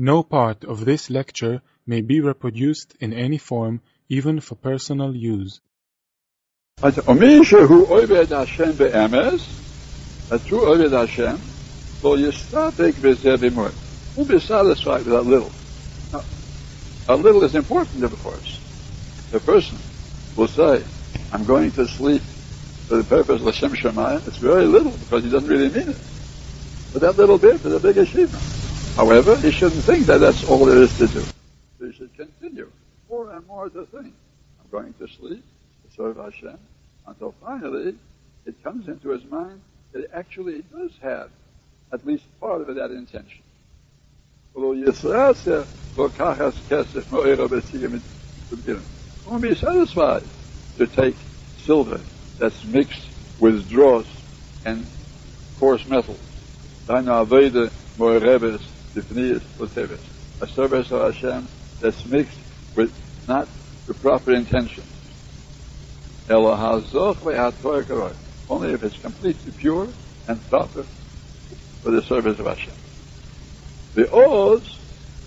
No part of this lecture may be reproduced in any form, even for personal use. ומי שהוא עובד השם באמס, a true עובד השם, לא יסתפק בזה במועד. Won't be satisfied with that little. Now, a little is important, of course. The person will say, I'm going to sleep for the purpose of Hashem Shemayim. It's very little because he doesn't really mean it. But that little bit is a big achievement. However, he shouldn't think that that's all there is to do. He should continue more and more to think. I'm going to sleep to serve Hashem until finally it comes into his mind that it actually does have at least part of that intention. Won't be satisfied to take silver that's mixed with dross and coarse metals. A service of Hashem that's mixed with not the proper intention. Only if it's completely pure and proper for the service of Hashem. The oz,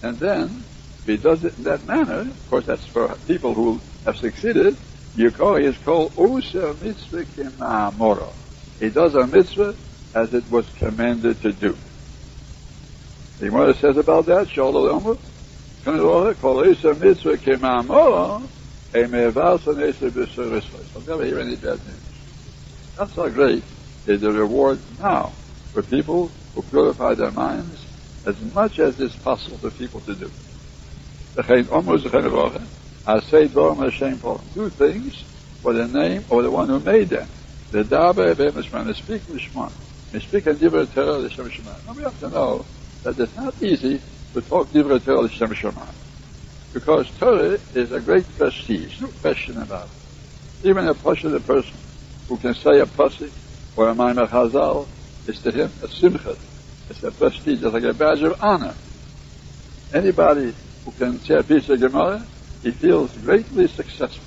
and then if he does it in that manner, of course that's for people who have succeeded, Yukoi is called Usa Mitzvah Kimamoro. He does a mitzvah as it was commanded to do. The Gemara says about that, Shalom Omer, Kol Usa Mitzvah Kimamoro, I've never hear any bad news. That's how great is the reward now for people who purify their minds as much as is possible for people to do. I say two things for the name of the one who made them. The Dabe B'Mishman, speak Mishman. Speak and Divrei Torah L'Shem Shema. Now we have to know that it's not easy to talk Divrei Torah L'Shem. Because Torah is a great prestige, no question about it. Even a person who can say a pasuk or a Maimar Chazal is to him a simcha. It's a prestige, it's like a badge of honor. Anybody who can say a piece of Gemara, he feels greatly successful.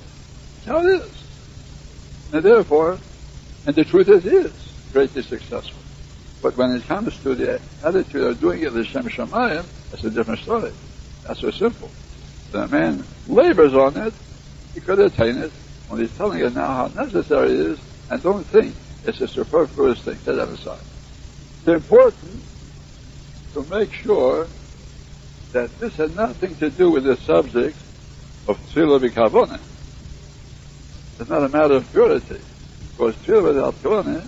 That's how it is. And therefore, and the truth is, he is greatly successful. But when it comes to the attitude of doing it L'Shem Shamayim, that's a different story. That's so simple. The man labors on it, he could attain it when he's telling you now how necessary it is, and don't think it's a superfluous thing. That aside. It's important to make sure that this had nothing to do with the subject of tefillah b'kavonah. It's not a matter of purity, because tefillah without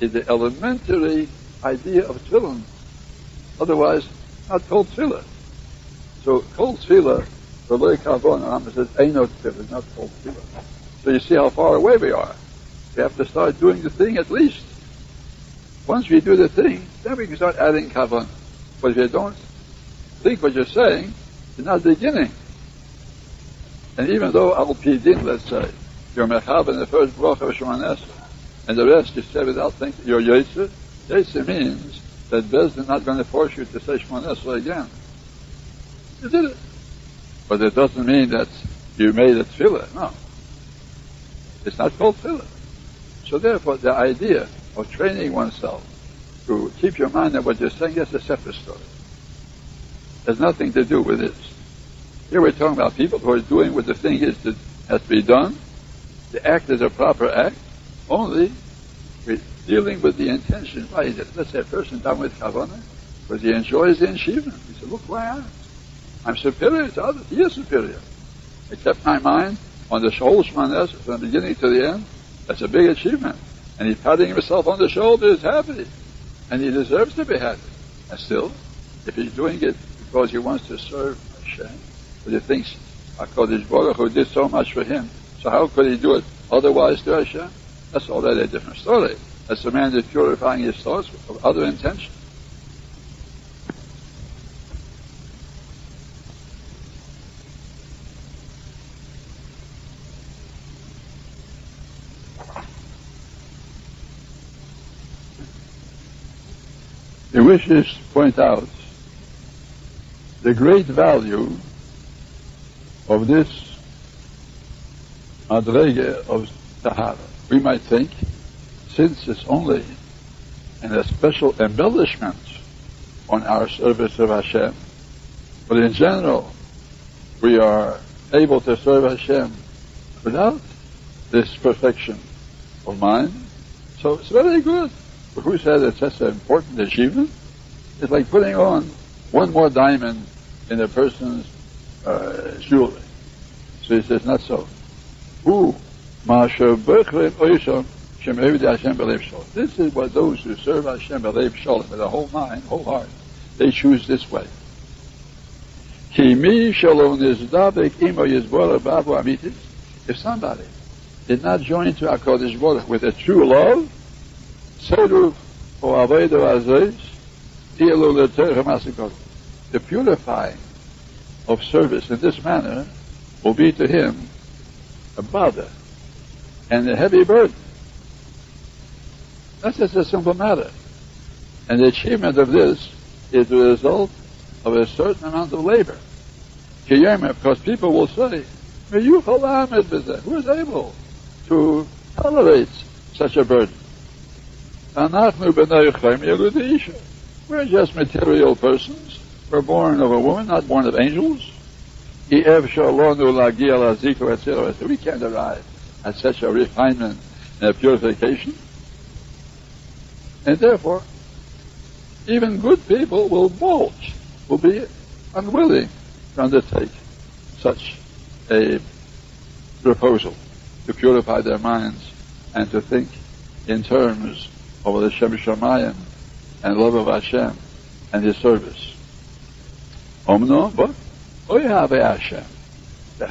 is the elementary idea of tefillah. Otherwise, not called tefillah. So, called tefillah, the loy kavonah, says, ain't no tefillah, not called tefillah. So you see how far away we are. We have to start doing the thing at least. Once we do the thing, then we can start adding kavanah. But if you don't think what you're saying, you're not beginning. And even though al pidin, let's say, you're mechab in the first bracha of Shemanes, and the rest you say without thinking, you're yotzei, yotzei means that Beis Din not going to force you to say Shemanes again. You did it. But it doesn't mean that you made it tefillah. No. It's not called tefillah. So therefore, the idea of training oneself to keep your mind on what you're saying, is a separate story. Has nothing to do with this. Here we're talking about people who are doing what the thing is that has to be done. The act is a proper act. Only dealing with the intention. Why it? Let's say a person done with kavanah because he enjoys the achievement. He said, look where I am. I'm superior to others. He is superior. I kept my mind on the whole shmanes from the beginning to the end. That's a big achievement. And he's patting himself on the shoulder, he's happy. And he deserves to be happy. And still, if he's doing it because he wants to serve Hashem, but he thinks ah, HaKadosh Baruch Hu did so much for him, so how could he do it otherwise to Hashem? That's already a different story. That's a man that's purifying his thoughts of other intentions. The wishes point out the great value of this madrege of Tahara. We might think, since it's only an a special embellishment on our service of Hashem, But in general, we are able to serve Hashem without this perfection of mind. So it's very good. But who said it's such an important achievement? It's like putting on one more diamond in a person's uh, jewelry. So he says, not so. This is what those who serve Hashem believe shalom with a whole mind, whole heart, they choose this way. If somebody did not join to HaKadosh Baruch with a true love, the purifying of service in this manner will be to him a bother and a heavy burden. That's just a simple matter. And the achievement of this is the result of a certain amount of labor. Because people will say, May you who is able to tolerate such a burden? We're just material persons. We're born of a woman, not born of angels. We can't arrive at such a refinement and a purification. And therefore, even good people will balk, will be unwilling to undertake such a proposal to purify their minds and to think in terms of the Shem Shamayim and love of Hashem and His service. Omno, but have Hashem. The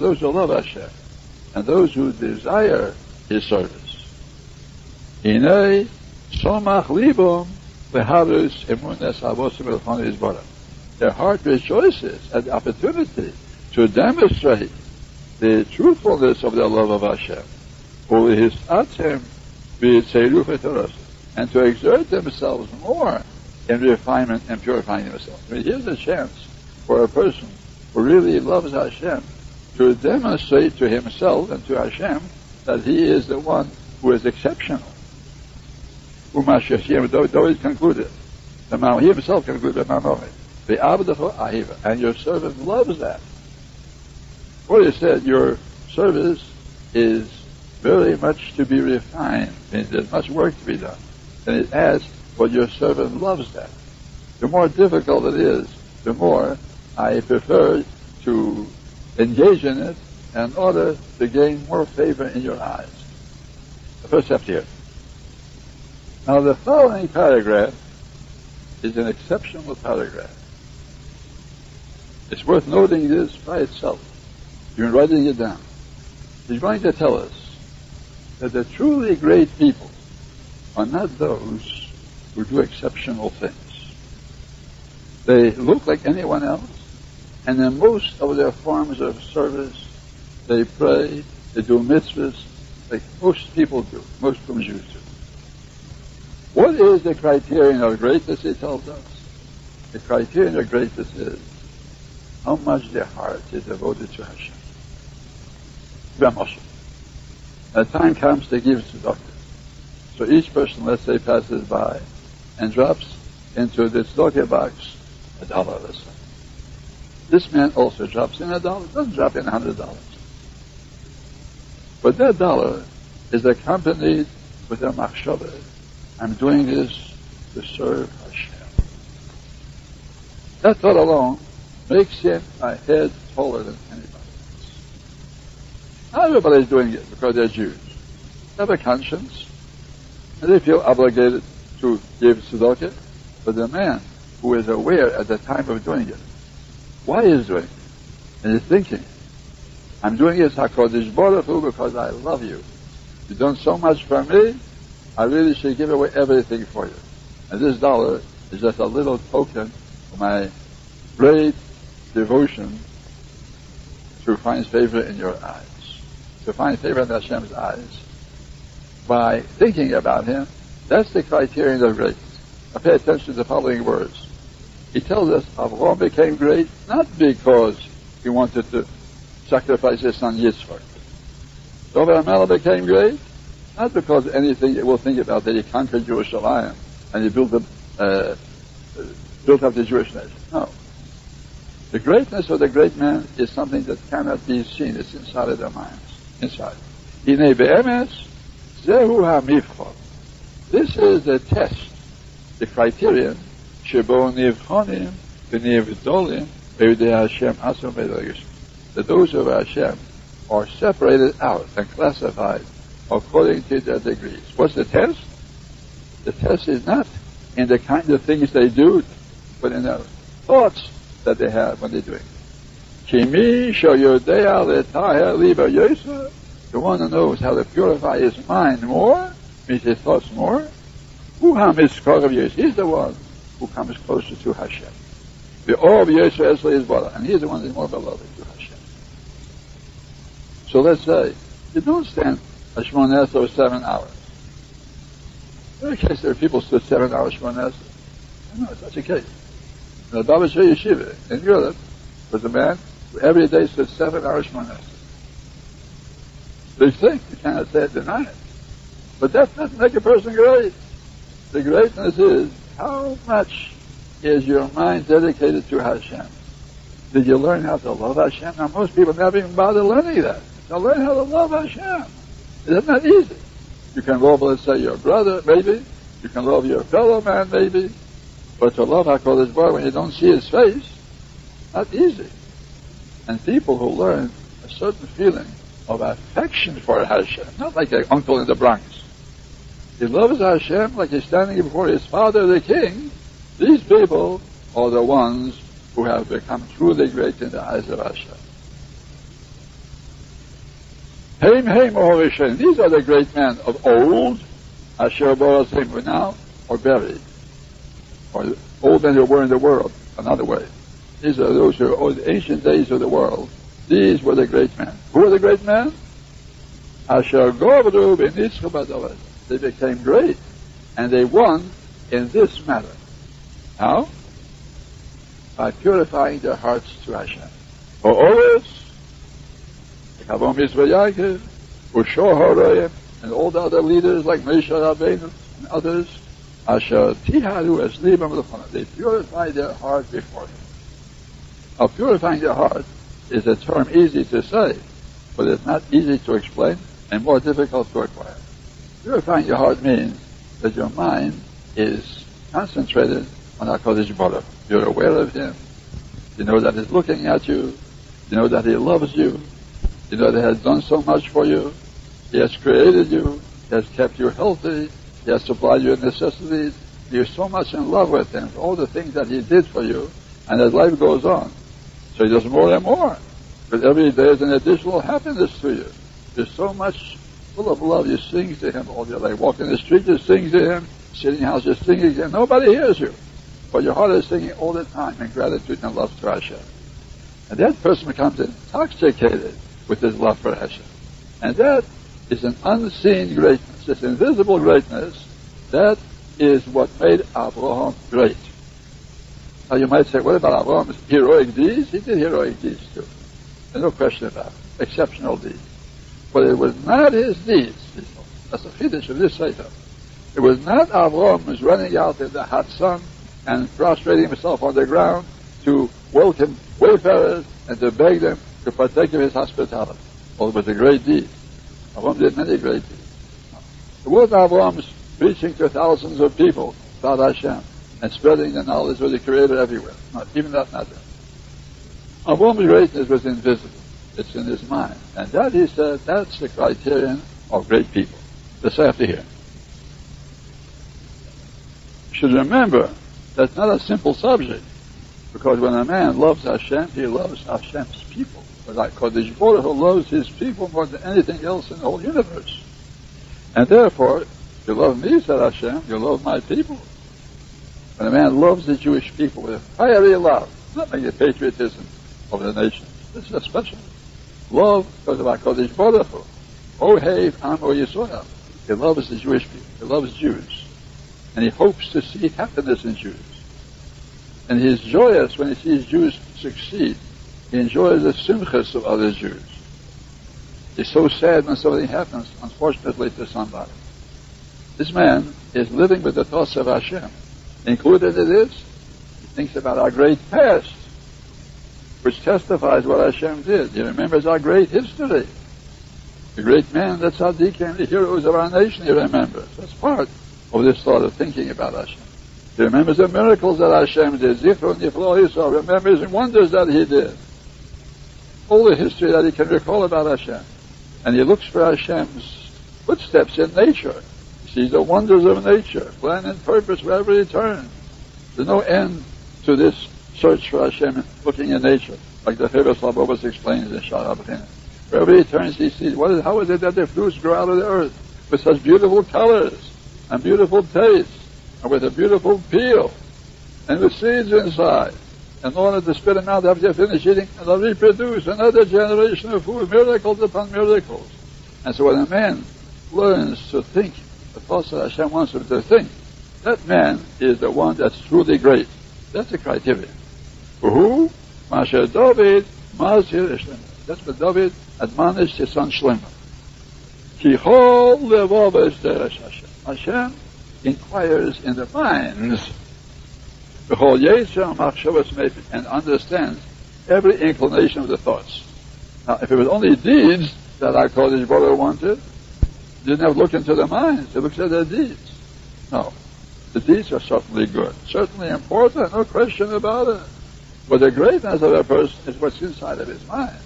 those who love Hashem and those who desire His service. Emunes avosim elchon yizbarach. Their heart rejoices at the opportunity to demonstrate the truthfulness of their love of Hashem. And to exert themselves more in refinement and purifying themselves. I mean, here's a chance for a person who really loves Hashem to demonstrate to himself and to Hashem that he is the one who is exceptional. Though he concluded, the he himself concluded, the ahiva, and your servant loves that. What he said, your service is very much to be refined. there's much work to be done. And it adds, but your servant loves that. The more difficult it is, the more I prefer to engage in it in order to gain more favor in your eyes. The first step here. Now the following paragraph is an exceptional paragraph. It's worth noting this by itself. You're writing it down. He's going to tell us that the truly great people are not those who do exceptional things. They look like anyone else, and in most of their forms of service, they pray, they do mitzvahs, like most people do, most Jews do. What is the criterion of greatness, he tells us? The criterion of greatness is how much the heart is devoted to Hashem. A time comes to give to doctor. So each person, let's say, passes by and drops into this tzedakah box a dollar, let's. This man also drops in a dollar, doesn't drop in a hundred dollars. But that dollar is accompanied with a machshava. I'm doing this to serve Hashem. That thought alone makes him a head taller than anybody else. Not everybody's doing it because they're Jews. They have a conscience, and they feel obligated to give tzedakah. But the man who is aware at the time of doing it, why he's doing it, and he's thinking, I'm doing this HaKadosh Baruch Hu because I love you. You've done so much for me, I really should give away everything for you. And this dollar is just a little token of my great devotion to find favor in your eyes, to find favor in Hashem's eyes. By thinking about Him, that's the criterion of greatness. Now pay attention to the following words. He tells us Avraham became great not because he wanted to sacrifice his son Yitzchak. David became great not because anything it will think about that he conquered Jerusalem and he built, the, uh, built up the Jewish nation. No. The greatness of the great man is something that cannot be seen. It's inside of their minds. Inside. This is the test, the criterion, that those of Hashem are separated out and classified according to their degrees. What's the test? The test is not in the kind of things they do, but in the thoughts that they have when they're doing it. The one who knows how to purify his mind more, means his thoughts more, more years? He's the one who comes closer to Hashem. The all of Yeshua is brother, and he's the one that's more beloved to Hashem. So let's say you don't stand a Shemon for seven hours. In a case there are people who stood seven hours Shemon I know it's such a case. The Baba Yeshiva in Europe was a man who every day stood seven hours Shemon They think you cannot say it, deny it. But that doesn't make a person great. The greatness is how much is your mind dedicated to Hashem? Did you learn how to love Hashem? Now most people never even bother learning that. Now learn how to love Hashem. Isn't easy? You can love, let's say, your brother, maybe. You can love your fellow man, maybe. But to love HaKadosh Baruch when you don't see his face, not easy. And people who learn a certain feeling of affection for Hashem, not like an uncle in the Bronx. He loves Hashem like he's standing before his father, the king. These people are the ones who have become truly great in the eyes of Hashem. Haim Haim Ohorishem. These are the great men of old. Asher Borazim who now are buried. Or old men who were in the world, another way. These are those who are the ancient days of the world. These were the great men. Who were the great men? Asher Govru Benitzchabadavat. They became great. And they won in this matter. How? By purifying their hearts to Hashem. O'oris, Kavom Yisrael Ushor and all the other leaders like Moshe Rabbeinu and others, Asher Tiharu as They purify their heart before Him. Now, purifying their heart is a term easy to say, but it's not easy to explain and more difficult to acquire. Purifying your heart means that your mind is concentrated on HaKadosh Baruch. You're aware of Him. You know that He's looking at you. You know that He loves you. You know that has done so much for you. He has created you. He has kept you healthy. He has supplied your necessities. You're so much in love with Him all the things that He did for you. And as life goes on, so He does more and more. But every day is an additional happiness to you. You're so much full of love. You sing to Him all your life. Walk in the street, you sing to Him. Sitting in house, you sing again. Nobody hears you. But your heart is singing all the time in gratitude and love to Hashem. And that person becomes intoxicated with his love for Hashem. And that is an unseen greatness, this invisible greatness. That is what made Abraham great. Now you might say, what about Abraham's heroic deeds? He did heroic deeds too. There's no question about it. Exceptional deeds. But it was not his deeds. That's the finish of this Sefer. It was not Abraham running out in the hot sun and prostrating himself on the ground to welcome wayfarers and to beg them to partake of his hospitality. Well, it was a great deed. Abraham did many great deeds. It was Abraham's preaching to thousands of people about Hashem and spreading the knowledge of the Creator everywhere. Not even that matter. Abraham's greatness was invisible. It's in his mind. And that, he said, that's the criterion of great people. Have to hear. You should remember that's not a simple subject. Because when a man loves Hashem, he loves Hashem's people. But like Kodesh Baruch who loves his people more than anything else in the whole universe. And therefore, you love me, said Hashem, you love my people. When a man loves the Jewish people with a fiery love, not like the patriotism of the nation. This is a special love because of HaKadosh Baruch Hu. Ohev Amo oh, Yisrael. He loves the Jewish people. He loves Jews and he hopes to see happiness in Jews. And he is joyous when he sees Jews succeed. He enjoys the simchas of other Jews. He's so sad when something happens, unfortunately, to somebody. This man is living with the thoughts of Hashem. Included in this, he thinks about our great past. which testifies what Hashem did. He remembers our great history. The great man, that's how and the heroes of our nation, he remembers. That's part of this thought of thinking about Hashem. He remembers the miracles that Hashem did. Zichron Yisrael remembers the wonders that he did. All the history that he can recall about Hashem. And he looks for Hashem's footsteps in nature. He sees the wonders of nature, plan and purpose wherever he turns. There's no end to this search for Hashem looking in nature, like the Chovos HaLevovos explains in Shara Wherever he turns, he sees, what is, how is it that the fruits grow out of the earth with such beautiful colors and beautiful taste and with a beautiful peel and with seeds inside in order to spit them out after you finish eating and they'll reproduce another generation of food, miracles upon miracles. And so when a man learns to think the that Hashem wants him to think, that man is the one that's truly great. That's the criteria. For who? Masha David, Mazir That's what David admonished his son Shlomo. Hashem. Hashem inquires in the minds and understands every inclination of the thoughts. Now, if it was only deeds that our Kodesh brother wanted, didn't have to look into the minds. He looks at their deeds. No. The deeds are certainly good, certainly important, no question about it. But the greatness of a person is what's inside of his mind.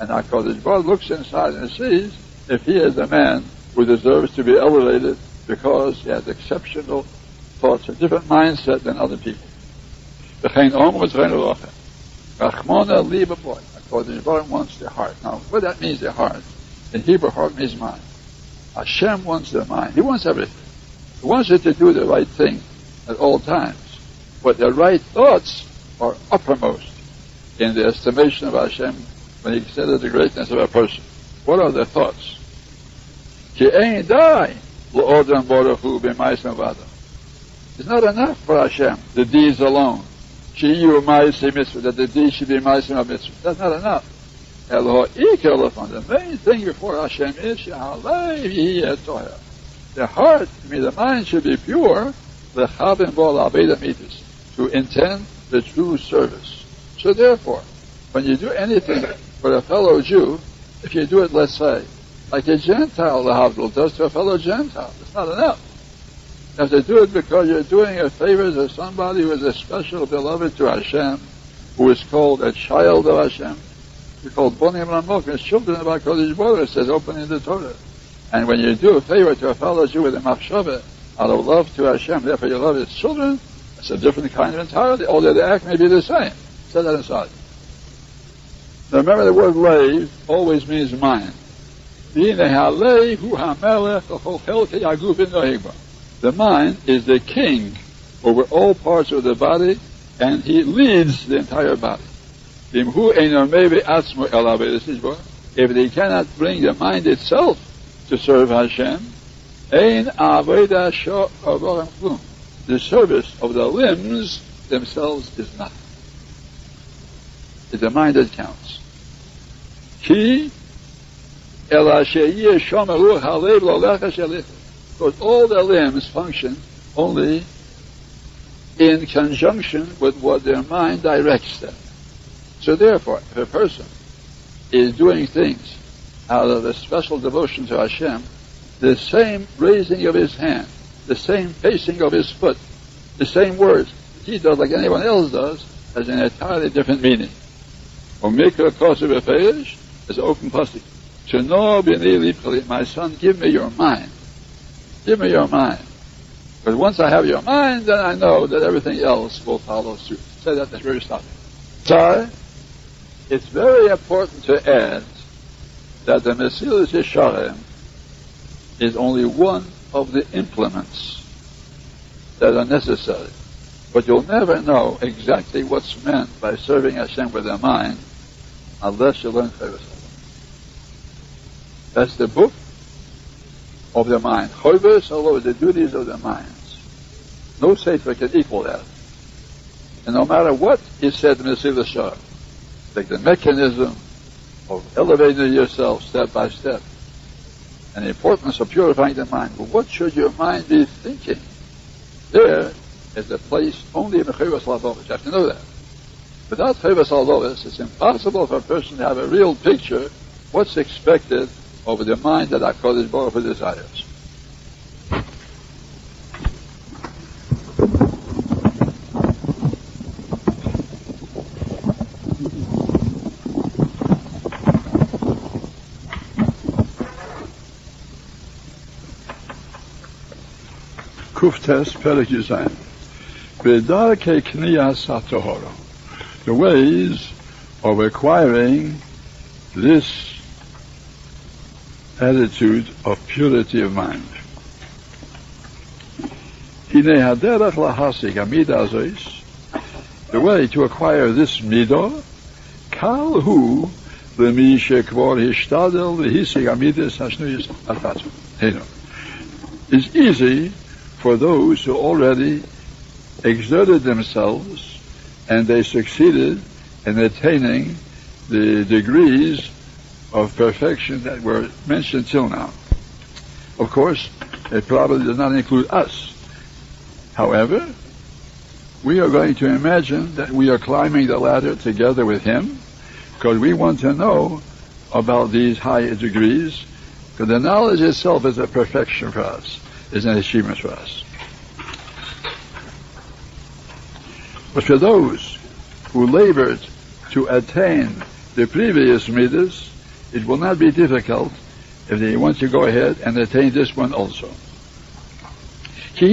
And our Kodesh Baruch looks inside and sees if he is a man who deserves to be elevated because he has exceptional thoughts, a different mindset than other people. Oh, Rachmona Liba Kodesh Baruch wants their heart. Now, what that means, their heart, in Hebrew, heart means mind. Hashem wants their mind. He wants everything. He wants it to do the right thing at all times. But the right thoughts are uppermost in the estimation of Hashem when he considers the greatness of a person. What are the thoughts? It's not enough for Hashem, the deeds alone. That the deeds should be ma'aseh mitzvah. That's not enough. The main thing before Hashem is the heart, the mind should be pure, the to intend the true service. So therefore, when you do anything for a fellow Jew, if you do it, let's say, like a Gentile, the Havdil does to a fellow Gentile, it's not enough. You have to do it because you're doing a favor to somebody who is a special beloved to Hashem, who is called a child of Hashem. We're called Bonim Ramok, children of Baruch, it says opening the Torah. And when you do a favor to a fellow Jew with a machshava, out of love to Hashem, therefore you love his children, it's a different kind of entirely, although the act may be the same. Set that aside. Now remember the word lev always means mind. The mind is the king over all parts of the body, and he leads the entire body. If they cannot bring the mind itself to serve Hashem, the service of the limbs themselves is nothing. It's the mind that counts. Ki because all the limbs function only in conjunction with what their mind directs them. So therefore, if a person is doing things out of a special devotion to Hashem, the same raising of his hand, the same pacing of his foot, the same words he does like anyone else does, has an entirely different meaning. Omikra kosev is open pasuk. To know my son, give me your mind. Give me your mind. Because once I have your mind, then I know that everything else will follow suit. Say that, that's very starting. Sorry? It's very important to add that the Mesilas Yesharim is only one of the implements that are necessary. But you'll never know exactly what's meant by serving Hashem with the mind unless you learn Chavis that's the book of the mind. Chovis are the duties of the minds. No sefer can equal that. And no matter what is said in the Shah, like the mechanism of elevating yourself step by step, and the importance of purifying the mind. What should your mind be thinking? There is a place only in Mechivas Lavovich. You have to know that. Without Chovas Halvos, it's impossible for a person to have a real picture what's expected over the mind that HaKadosh Baruch Hu desires. Kuftes Perik Yuzayin. V'darkei kniyas hatohara. The ways of acquiring this attitude of purity of mind. The way to acquire this midah, kal hu l'mi shekvar hishtadel v'hisig amidas hashnuyis atatu. Is easy for those who already exerted themselves and they succeeded in attaining the degrees of perfection that were mentioned till now. Of course, it probably does not include us. However, we are going to imagine that we are climbing the ladder together with him because we want to know about these high degrees because the knowledge itself is a perfection for us, is an achievement for us. But for those who labored to attain the previous midas, it will not be difficult if they want to go ahead and attain this one also. When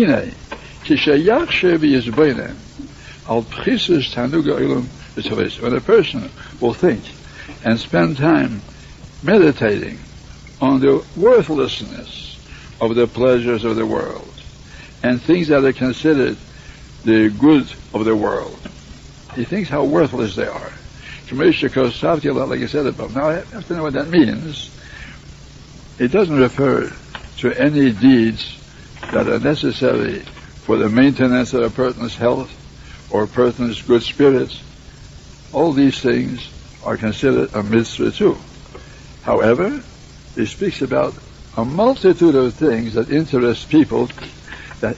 a person will think and spend time meditating on the worthlessness of the pleasures of the world and things that are considered the good of the world, he thinks how worthless they are like I said above. Now I have to know what that means. It doesn't refer to any deeds that are necessary for the maintenance of a person's health or a person's good spirits. All these things are considered a mitzvah too. However, it speaks about a multitude of things that interest people that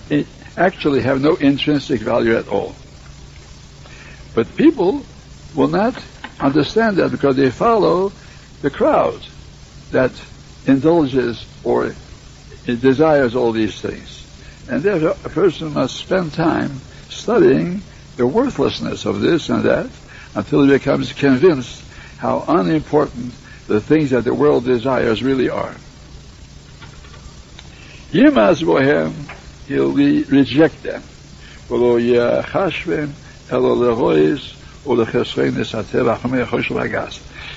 actually have no intrinsic value at all. But people will not understand that because they follow the crowd that indulges or desires all these things. And therefore, a person must spend time studying the worthlessness of this and that until he becomes convinced how unimportant the things that the world desires really are. Yimaz bohem, he'll reject them.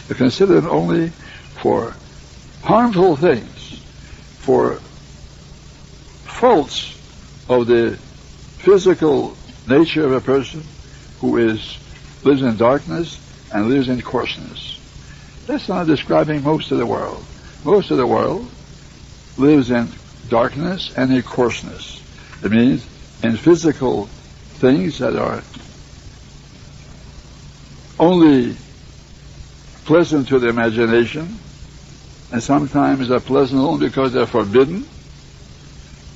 They're considered only for harmful things, for faults of the physical nature of a person who is lives in darkness and lives in coarseness. That's not describing most of the world. Most of the world lives in darkness and in coarseness. It means in physical things that are only pleasant to the imagination, and sometimes are pleasant only because they're forbidden.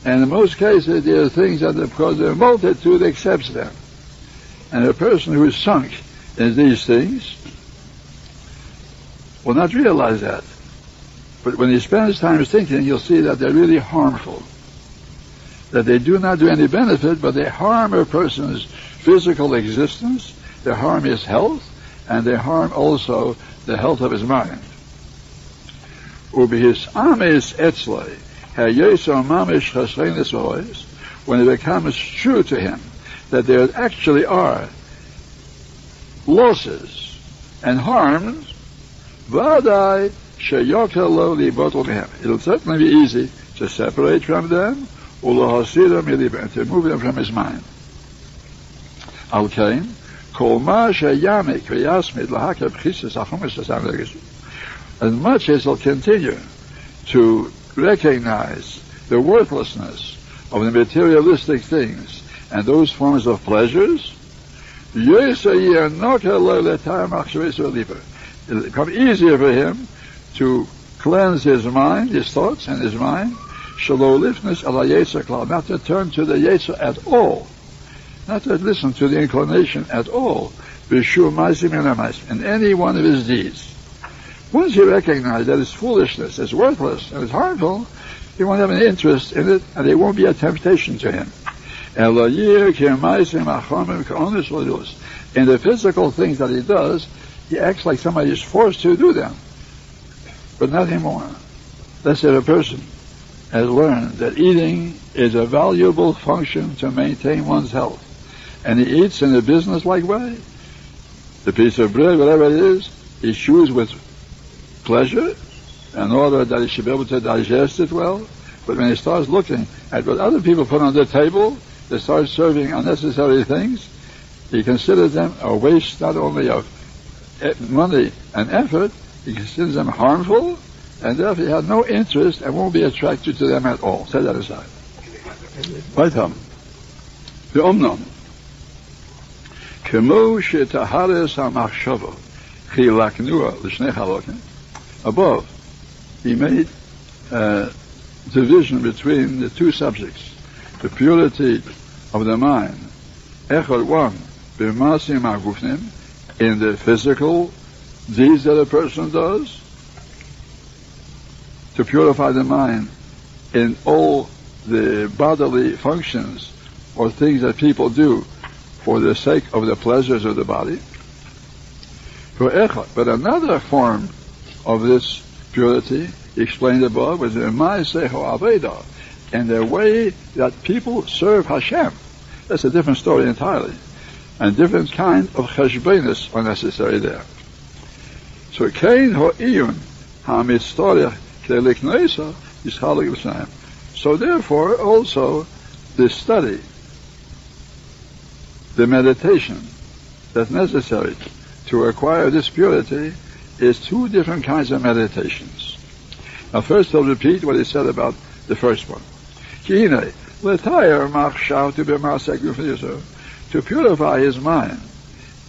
And in most cases, there are things that because the multitude accepts them. And a person who is sunk in these things will not realize that. But when he spends time thinking, you'll see that they're really harmful. That they do not do any benefit, but they harm a person's physical existence, they harm his health, and they harm also the health of his mind. When it becomes true to him that there actually are losses and harms, mehem. It'll certainly be easy to separate from them, and to move them from his mind. Al-Kain, as much as he'll continue to recognize the worthlessness of the materialistic things and those forms of pleasures, it'll become easier for him to cleanse his mind, his thoughts and his mind, not to turn to the Yetzer at all not to listen to the inclination at all in any one of his deeds. Once he recognizes that it's foolishness, it's worthless, and it's harmful, he won't have any interest in it, and it won't be a temptation to him. In the physical things that he does, he acts like somebody is forced to do them, but nothing more. Let's say a person has learned that eating is a valuable function to maintain one's health, and he eats in a businesslike way. The piece of bread, whatever it is, he chews with pleasure in order that he should be able to digest it well. But when he starts looking at what other people put on the table, they start serving unnecessary things, he considers them a waste not only of eh, money and effort, he considers them harmful, and therefore he has no interest and won't be attracted to them at all. Set that aside. Right, Tom. The Omnom. כמו שטהרס המחשבו חילקנוה לשני חלוקים, above, he made a division between the two subjects, the purity of the mind, echad one, b'masim agufnim, in the physical deeds that a person does, to purify the mind in all the bodily functions or things that people do for the sake of the pleasures of the body. But another form of this purity, explained above, was Avodah, and the way that people serve Hashem. That's a different story entirely. And different kind of cheshbenis are necessary there. So Kain Ho'iyun HaMistoria Keliknoisa is Halik so therefore, also, the study, the meditation that's necessary to acquire this purity is two different kinds of meditations. Now first I'll repeat what he said about the first one. To purify his mind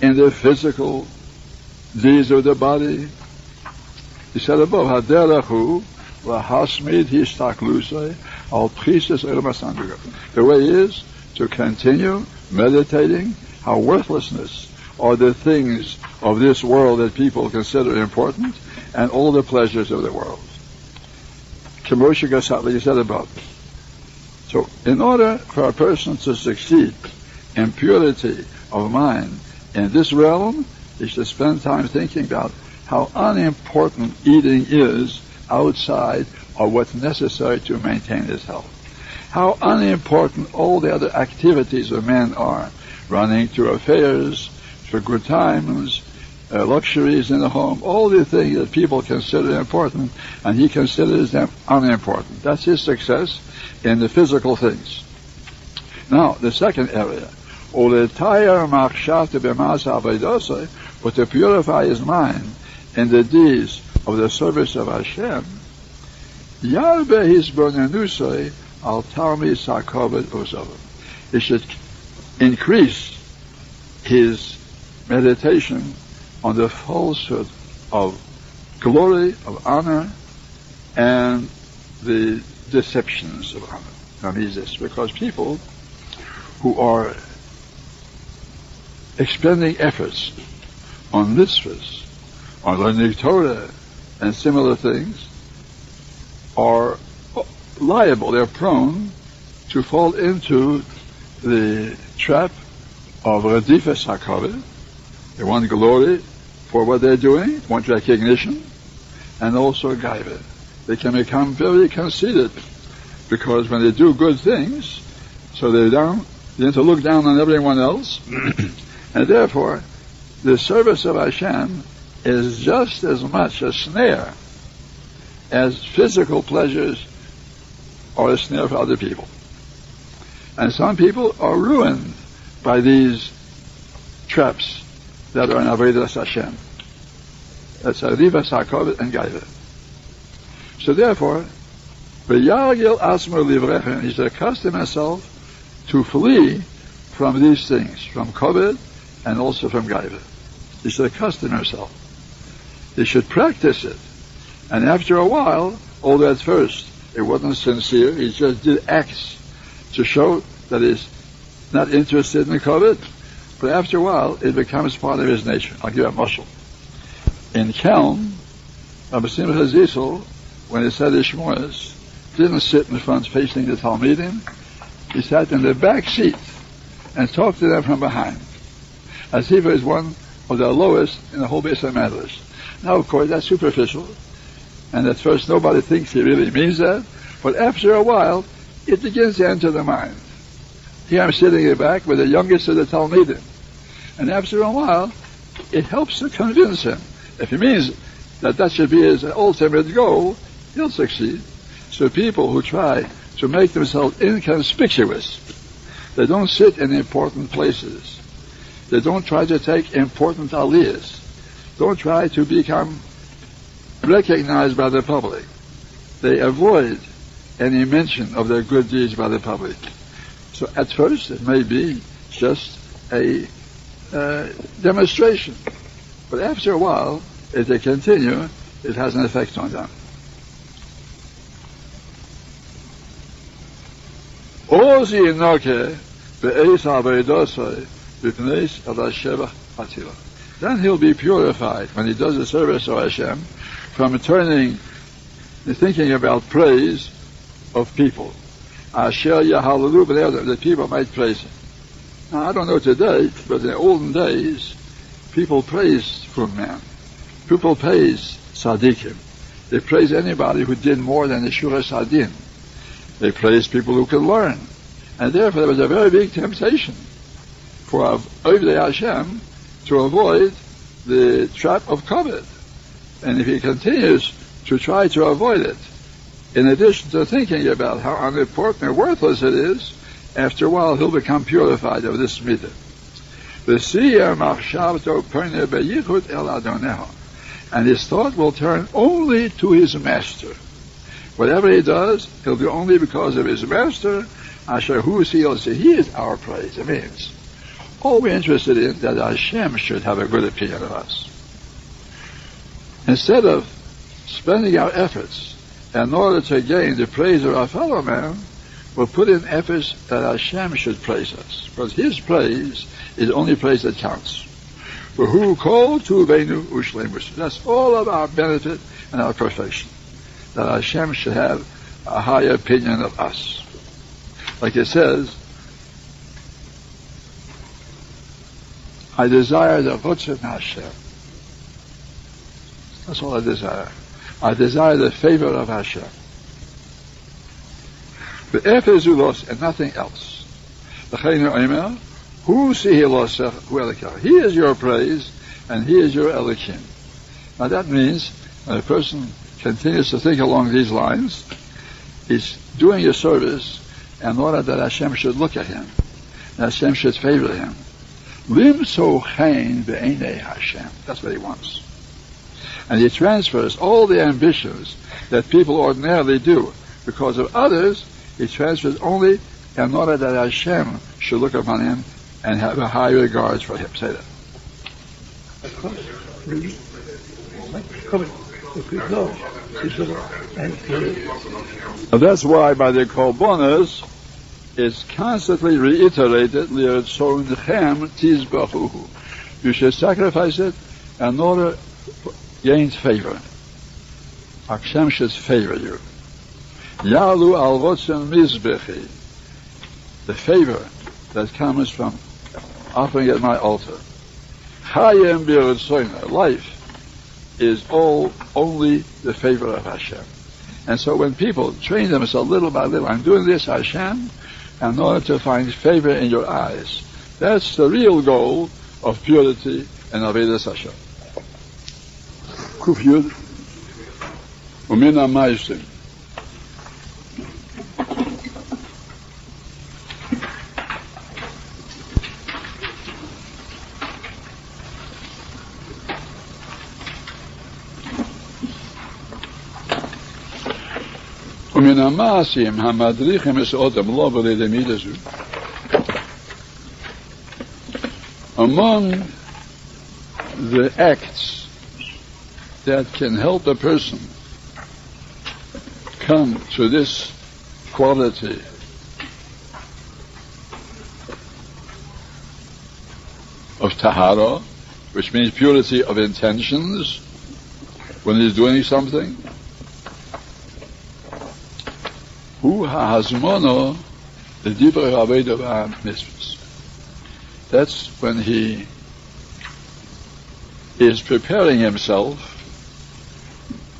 in the physical deeds of the body. He said above, Haderachu lahasmid histaklusai al The way is to continue meditating how worthlessness are the things of this world that people consider important and all the pleasures of the world. Kamosha Gasatli said about. So in order for a person to succeed in purity of mind in this realm, he should spend time thinking about how unimportant eating is outside of what's necessary to maintain his health. How unimportant all the other activities of men are. Running to affairs, for good times, uh, luxuries in the home, all the things that people consider important, and he considers them unimportant. That's his success in the physical things. Now, the second area, but to purify his mind in the deeds of the service of Hashem, Yarbe Hisbonenusai al Talmi Sakovet Osavim. He should increase his meditation on the falsehood of glory, of honor, and the deceptions of honor. Now means this, because people who are expending efforts on mitzvahs, on learning Torah, and similar things are liable, they're prone to fall into the trap of Radifas HaKavod. They want glory for what they're doing, want recognition, and also Gaiva. They can become very conceited because when they do good things, so they're down, they need to look down on everyone else, and therefore the service of Hashem is just as much a snare as physical pleasures are a snare for other people. And some people are ruined by these traps that are in Avodah Hashem. That's Ariva, Sarkov, and Gaiva. So therefore, V'yargil asmer livrechem, he should accustom himself to flee from these things, from kavod and also from Gaiva. He should accustom himself. He should practice it. And after a while, although at first it wasn't sincere, he just did acts to show that he's not interested in the kavod, but after a while, it becomes part of his nature. I'll give you a mashal. In Kelm, Rabbi Simcha Zissel, when he said his Shmoyas, didn't sit in front facing the Talmidim. He sat in the back seat and talked to them from behind, as if he was one of the lowest in the whole base of matters. Now, of course, that's superficial, and at first nobody thinks he really means that, but after a while, it begins to enter the mind. Here I'm sitting back with the youngest of the Talmidim. And after a while, it helps to convince him. If he means that that should be his ultimate goal, he'll succeed. So people who try to make themselves inconspicuous, they don't sit in important places. They don't try to take important aliyahs. Don't try to become recognized by the public. They avoid any mention of their good deeds by the public. So at first it may be just a uh, demonstration. But after a while, if they continue, it has an effect on them. Then he'll be purified when he does the service of Hashem from turning, thinking about praise of people. I Asher that the people might praise him. Now, I don't know today, but in the olden days, people praised for man. People praised Tzaddikim. They praised anybody who did more than the Shuras HaDin. They praised people who could learn. And therefore, there was a very big temptation for Ovdei Hashem to avoid the trap of kavod. And if he continues to try to avoid it, in addition to thinking about how unimportant and worthless it is, after a while, he'll become purified of this midah. And his thought will turn only to his master. Whatever he does, he'll do only because of his master. Asher hu he is our praise. It means all we're interested in that Hashem should have a good opinion of us. Instead of spending our efforts in order to gain the praise of our fellow man, will put in efforts that Hashem should praise us. Because His praise is the only praise that counts. For who called to Venu Ushlemus. That's all of our benefit and our perfection. That Hashem should have a high opinion of us. Like it says, I desire the Chutzah Hashem. That's all I desire. I desire the favor of Hashem. Be'efezulos and nothing else. The Hhain, who si he lost who elika he is your praise and he is your Elohim. Now that means when a person continues to think along these lines, he's doing a service in order that Hashem should look at him, that Hashem should favor him. Lim so chain Hashem. That's what he wants. And he transfers all the ambitions that people ordinarily do because of others he transfers only in order that Hashem should look upon him and have a high regards for him. Say that. That's why by the Korbanos it's constantly reiterated. You should sacrifice it in order to gain favor. Hashem should favor you. Yalu al mizbechi. The favor that comes from offering at my altar. Chayim b'ritzoyna. Life is all only the favor of Hashem. And so when people train themselves little by little, I'm doing this, Hashem, in order to find favor in your eyes. That's the real goal of purity and Avodah Hashem. Kuf Yud, Umina Ma'ishim. ומן המעשים המדריכים מסעודם לא בלידי מידה זו. Among the acts that can help a person come to this quality Of tahara, which means purity of intentions when he's doing something. Hu ha'azmono the divrei aveda mitzvahs. That's when he is preparing himself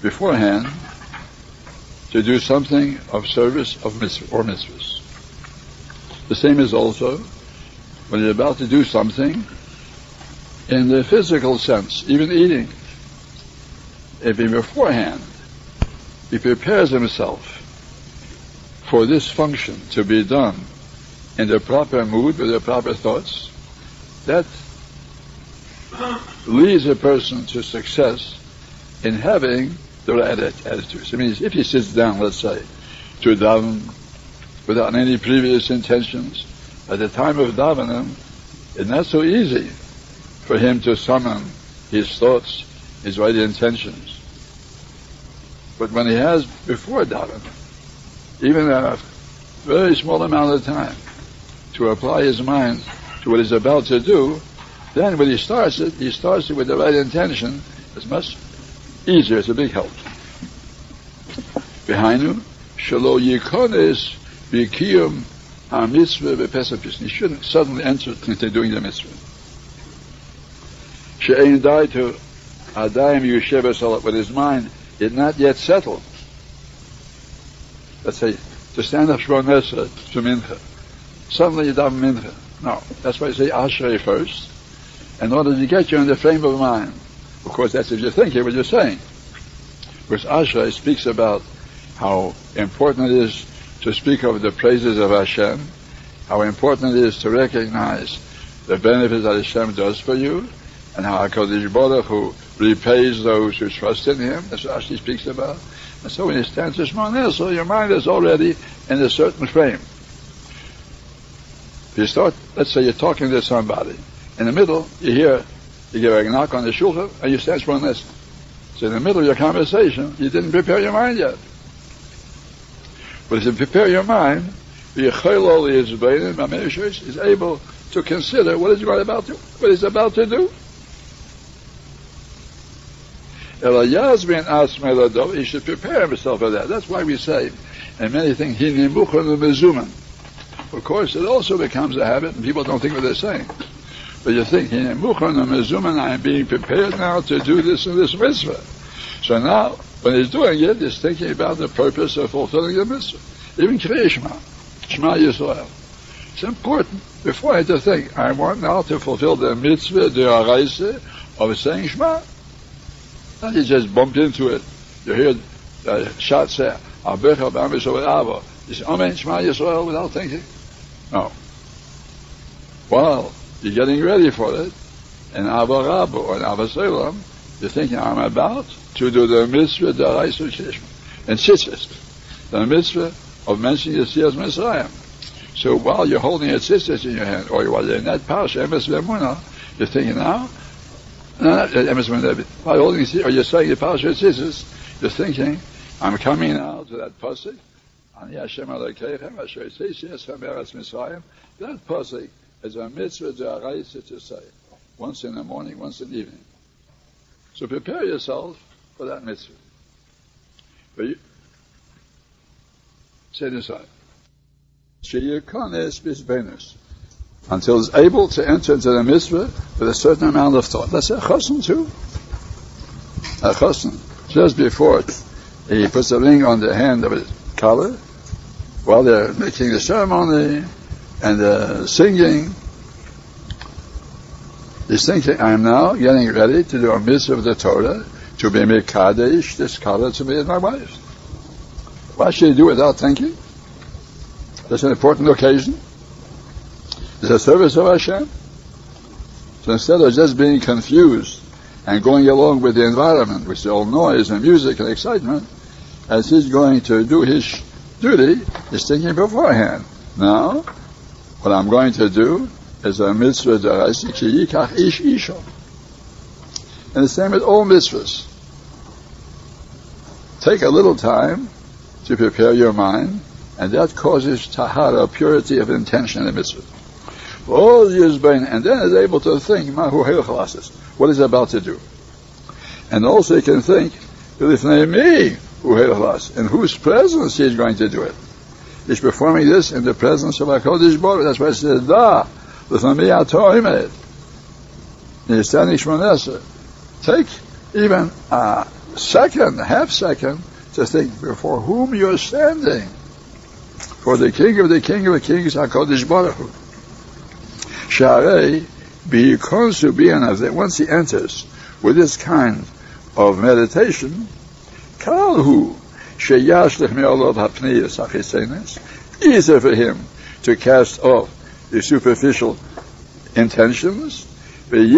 beforehand to do something of service of mitzvah or mitzvahs. The same is also when he's about to do something in the physical sense, even eating. If he beforehand, he prepares himself for this function to be done in the proper mood with the proper thoughts, that leads a person to success in having the right attitudes. It means if he sits down, let's say, to daven without any previous intentions, at the time of davening, it's not so easy for him to summon his thoughts, his right intentions. But when he has before davening, even a very small amount of time to apply his mind to what he's about to do, then when he starts it, he starts it with the right intention. It's much easier. It's a big help. Behind him, shalo yikones b'kiyum ha-mitzvah b'pesach He shouldn't suddenly enter into doing the mitzvah. She'ein dai to adayim yushev but his mind is not yet settled. Let's say, to stand up Shemon to Mincha. Suddenly you daven Mincha. No, that's why you say Ashrei first in order to get you in the frame of mind. Of course, that's if you're thinking what you're saying. Because Ashrei speaks about how important it is to speak of the praises of Hashem, how important it is to recognize the benefits that Hashem does for you, and how HaKadosh Baruch Hu repays those who trust in Him. That's what speaks about. And so when you stand to Shemon so your mind is already in a certain frame. If you start, let's say you're talking to somebody, in the middle, you hear, you get a knock on the shulchan, and you stand for this. So in the middle of your conversation, you didn't prepare your mind yet. But if you prepare your mind, the is able to consider what is about to, what he's about to do. He should prepare himself for that. That's why we say, and many things, he of course, it also becomes a habit, and people don't think what they're saying. But you're thinking, I am being prepared now to do this and this mitzvah. So now, when he's doing it, he's thinking about the purpose of fulfilling the mitzvah. Even Kriya Shema, Yisrael. It's important, before I had to think, I want now to fulfill the mitzvah, the araise, of saying Shema. Not you just bump into it. You hear uh, the shot say, Abecha B'am Yisrael You say, Amen, Shema Yisrael, without thinking. No. Well, you're getting ready for it. And Ahavah Rabbah or Abba Salem, you're thinking, I'm about to do the mitzvah Daraisu Shishma. And Tzitzis, the mitzvah of mentioning the Yetzias Mitzrayim. So while you're holding a Tzitzis in your hand, or while you're in that Pasha, Emes Vemuna, you're thinking now, no, not Emes Vemuna, while holding, or you're saying the Pasha Tzitzis, you're thinking, I'm coming now to that Pasuk, that Pasuk, as a mitzvah da'araisa to say, once in the morning, once in the evening. So prepare yourself for that mitzvah. But you, set aside. Until it's able to enter into the mitzvah with a certain amount of thought. That's a chassan too. A chassan. Just before he puts a ring on the hand of his kallah, while they're making the ceremony, and uh, singing. He's thinking, I am now getting ready to do a mitzvah of the Torah, to be Mekadesh, this Kala to be my wife. Why should he do it without thinking? That's an important occasion. It's a service of Hashem. So instead of just being confused and going along with the environment, is all noise and music and excitement, as he's going to do his duty, he's thinking beforehand. Now, what I'm going to do is a mitzvah daraisi ki yikach ish isha. And the same with all mitzvahs. Take a little time to prepare your mind, and that causes tahara, purity of intention in the mitzvah. All Yizbain, and then is able to think, what he's about to do. And also he can think, me, in whose presence he is going to do it. He's performing this in the presence of HaKadosh Baruch That's why it says, Da, l'fnei atoimed. He's standing Shmonesa. Take even a second, half second, to think before whom you're standing. For the King of the King of the Kings, HaKadosh Baruch Hu. Sharei, biyikonsu bi'anav, once he enters with this kind of meditation, kalhu, sheyashlich me'olov hapniyas achisenes, easier for him to cast off the superficial intentions, and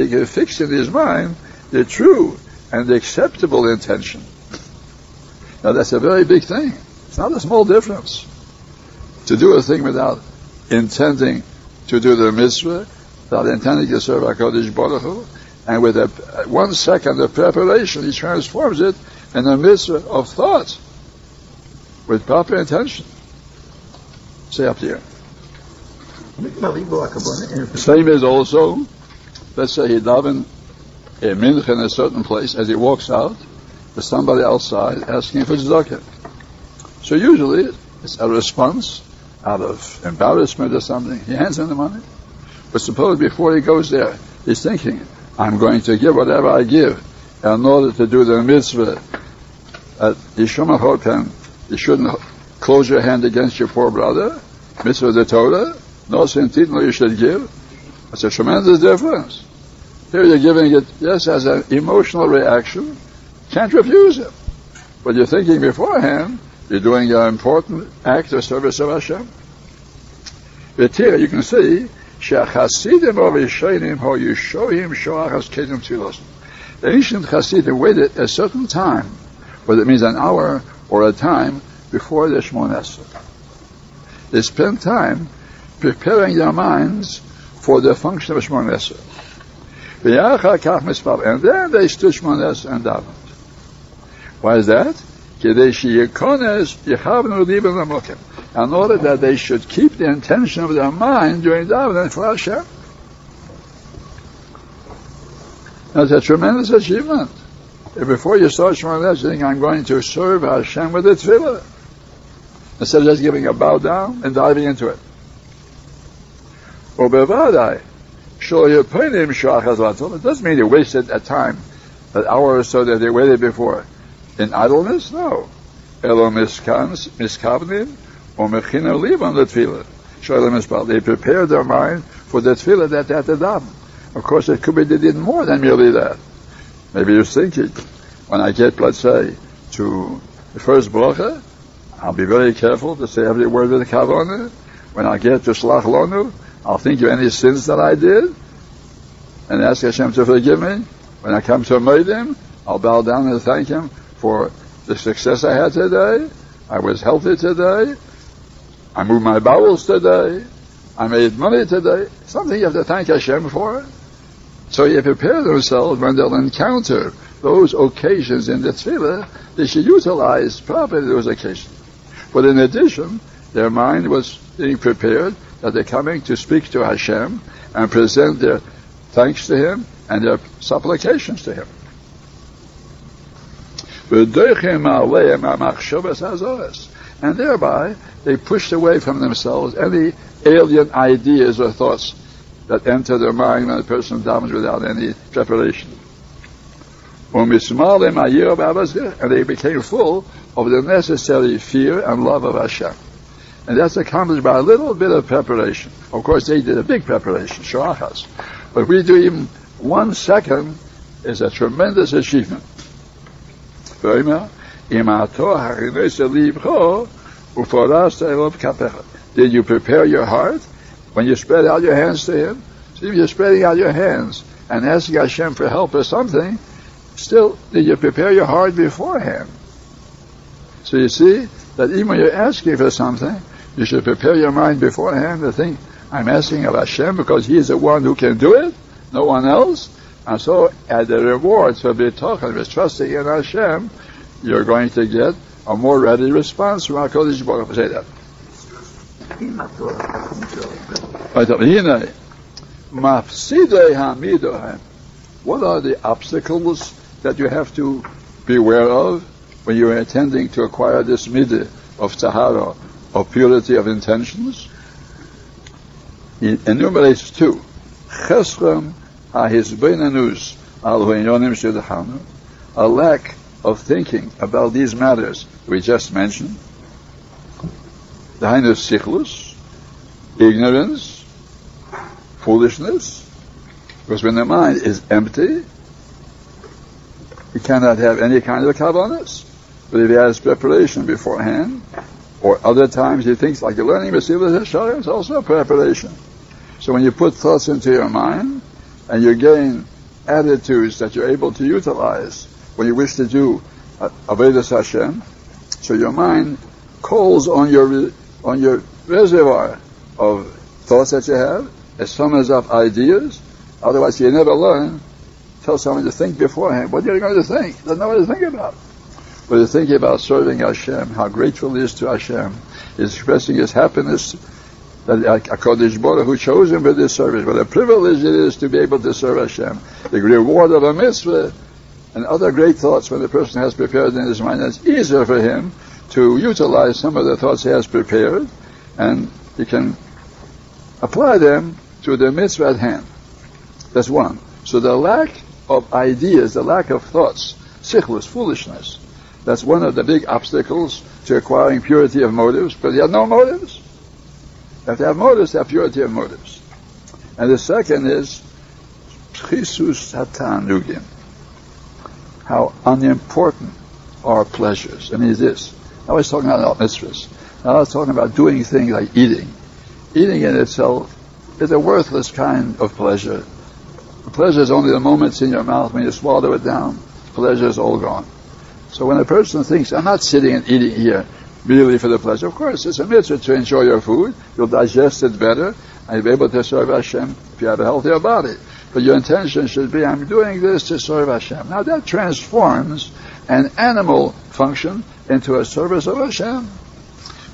he can fix in his mind the true and acceptable intention. Now that's a very big thing. It's not a small difference. To do a thing without intending to do the mitzvah, without intending to serve HaKadosh Baruch Hu, and with a, one second of preparation, he transforms it in a mitzvah of thought with proper intention. Say up here. Same is also, let's say he daven a minch in a certain place, as he walks out, there's somebody outside asking for tzedakah. So usually it's a response out of embarrassment or something. He hands him the money. But suppose before he goes there, he's thinking, I'm going to give whatever I give in order to do the mitzvah at Yishum Hotan. You shouldn't close your hand against your poor brother. Mitzvah the Torah. No sin. no you should give. That's a tremendous difference. Here you're giving it, yes, as an emotional reaction. Can't refuse it. But you're thinking beforehand, you're doing an important act of service of Hashem. But here you can see, Shachasidim of Yishayim ho Yishoyim Shoachas Kedim Tzilos. The ancient Hasidim waited a certain time, whether it means an hour or a time, before the Shmones. They spent time preparing their minds for the function of Shmones. And then they stood Shmones and davened. Why is that? In order that they should keep the intention of their mind during davening for Hashem. That's a tremendous achievement. If before you start Shmones, you think, I'm going to serve Hashem with a tefillah. Instead of just giving a bow down and diving into it. It doesn't mean they wasted a time, an hour or so that they waited before. In idleness? No. Elo miskavnim on the tefillah. They prepare their mind for the tefillah that they had to daven. Of course, it could be they did more than merely that. Maybe you're thinking, when I get, let's say, to the first bracha, I'll be very careful to say every word with the kavanah. When I get to shlach lonu, I'll think of any sins that I did and ask Hashem to forgive me. When I come to a Maidim, I'll bow down and thank Him for the success I had today. I was healthy today. I moved my bowels today. I made money today. Something you have to thank Hashem for. So you prepare themselves when they'll encounter those occasions in the tefillah, they should utilize properly those occasions. But in addition, their mind was being prepared that they're coming to speak to Hashem and present their thanks to Him and their supplications to Him. And thereby, they pushed away from themselves any alien ideas or thoughts that enter their mind when a person davens without any preparation. And they became full of the necessary fear and love of Hashem. And that's accomplished by a little bit of preparation. Of course, they did a big preparation, Shachas. But we do even one second is a tremendous achievement. Did you prepare your heart when you spread out your hands to Him? See, if you're spreading out your hands and asking Hashem for help or something, still, did you prepare your heart beforehand? So you see that even when you're asking for something, you should prepare your mind beforehand to think, I'm asking of Hashem because He is the one who can do it, no one else. And so, at the rewards for talking, of trusting in Hashem, you're going to get a more ready response from HaKadosh Baruch Hu. Say that. What are the obstacles that you have to beware of when you are intending to acquire this midah of tahara, of purity of intentions? He enumerates two. Al a lack of thinking about these matters we just mentioned. The Hainus Sichlus, ignorance, foolishness, because when the mind is empty, he cannot have any kind of kavanas. But if he has preparation beforehand, or other times he thinks like you're learning Yesharim, it's also preparation. So when you put thoughts into your mind, and you gain attitudes that you're able to utilize when you wish to do uh, Avedis Hashem, so your mind calls on your on your reservoir of thoughts that you have, it summons up ideas, otherwise you never learn. Tell someone to think beforehand. What are you going to think? Doesn't know what to think about. But are thinking about serving Hashem, how grateful he is to Hashem, he's expressing his happiness that HaKadosh Baruch who chose him for this service. What a privilege it is to be able to serve Hashem. The reward of a mitzvah and other great thoughts when the person has prepared in his mind. It's easier for him to utilize some of the thoughts he has prepared and he can apply them to the mitzvah at hand. That's one. So the lack of ideas, the lack of thoughts, sichlus, foolishness, that's one of the big obstacles to acquiring purity of motives, but you have no motives. You have to have motives, have purity of motives. And the second is prisus hatanugim. How unimportant are pleasures. I mean, this. I was talking about mitzvahs. Now I was talking about doing things like eating. Eating in itself is a worthless kind of pleasure. Pleasure is only the moments in your mouth when you swallow it down. Pleasure is all gone. So when a person thinks, I'm not sitting and eating here merely for the pleasure, of course, it's a mitzvah to enjoy your food. You'll digest it better, and you'll be able to serve Hashem if you have a healthier body. But your intention should be, I'm doing this to serve Hashem. Now that transforms an animal function into a service of Hashem.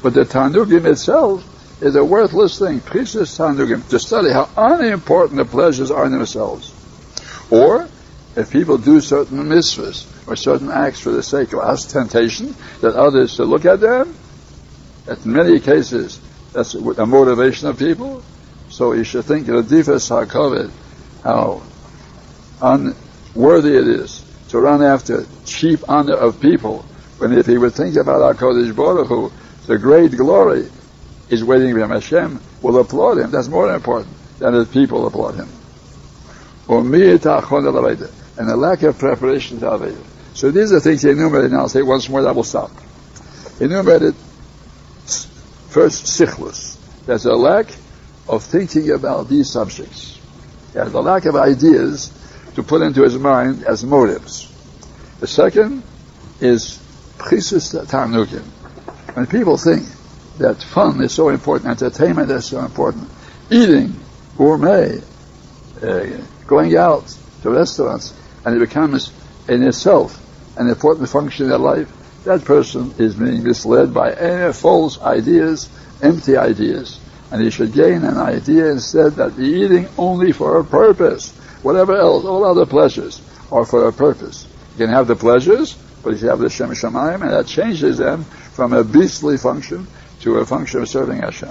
But the Tanugim itself is a worthless thing. Priestess Tanugim, to study how unimportant the pleasures are in themselves. Or, if people do certain mitzvahs or certain acts for the sake of ostentation, that others should look at them, in many cases, that's a motivation of people. So you should think of the Difas HaKavod, how unworthy it is to run after cheap honor of people when if he would think about HaKadosh Baruch Hu, the great glory is waiting for him. Hashem will applaud him. That's more important than if people applaud him. And the lack of preparation to Aveda. So these are things he enumerated. Now I'll say once more, that will stop. Enumerated first sichlus. There's a lack of thinking about these subjects. There's a lack of ideas to put into his mind as motives. The second is prisus tarnugim. When people think that fun is so important, entertainment is so important, eating, gourmet, uh, going out to restaurants, and it becomes in itself an important function in their life, that person is being misled by any false ideas, empty ideas. And he should gain an idea instead that the eating only for a purpose. Whatever else, all other pleasures are for a purpose. You can have the pleasures, but you have the Shem Shemayim, and that changes them from a beastly function to a function of serving Hashem.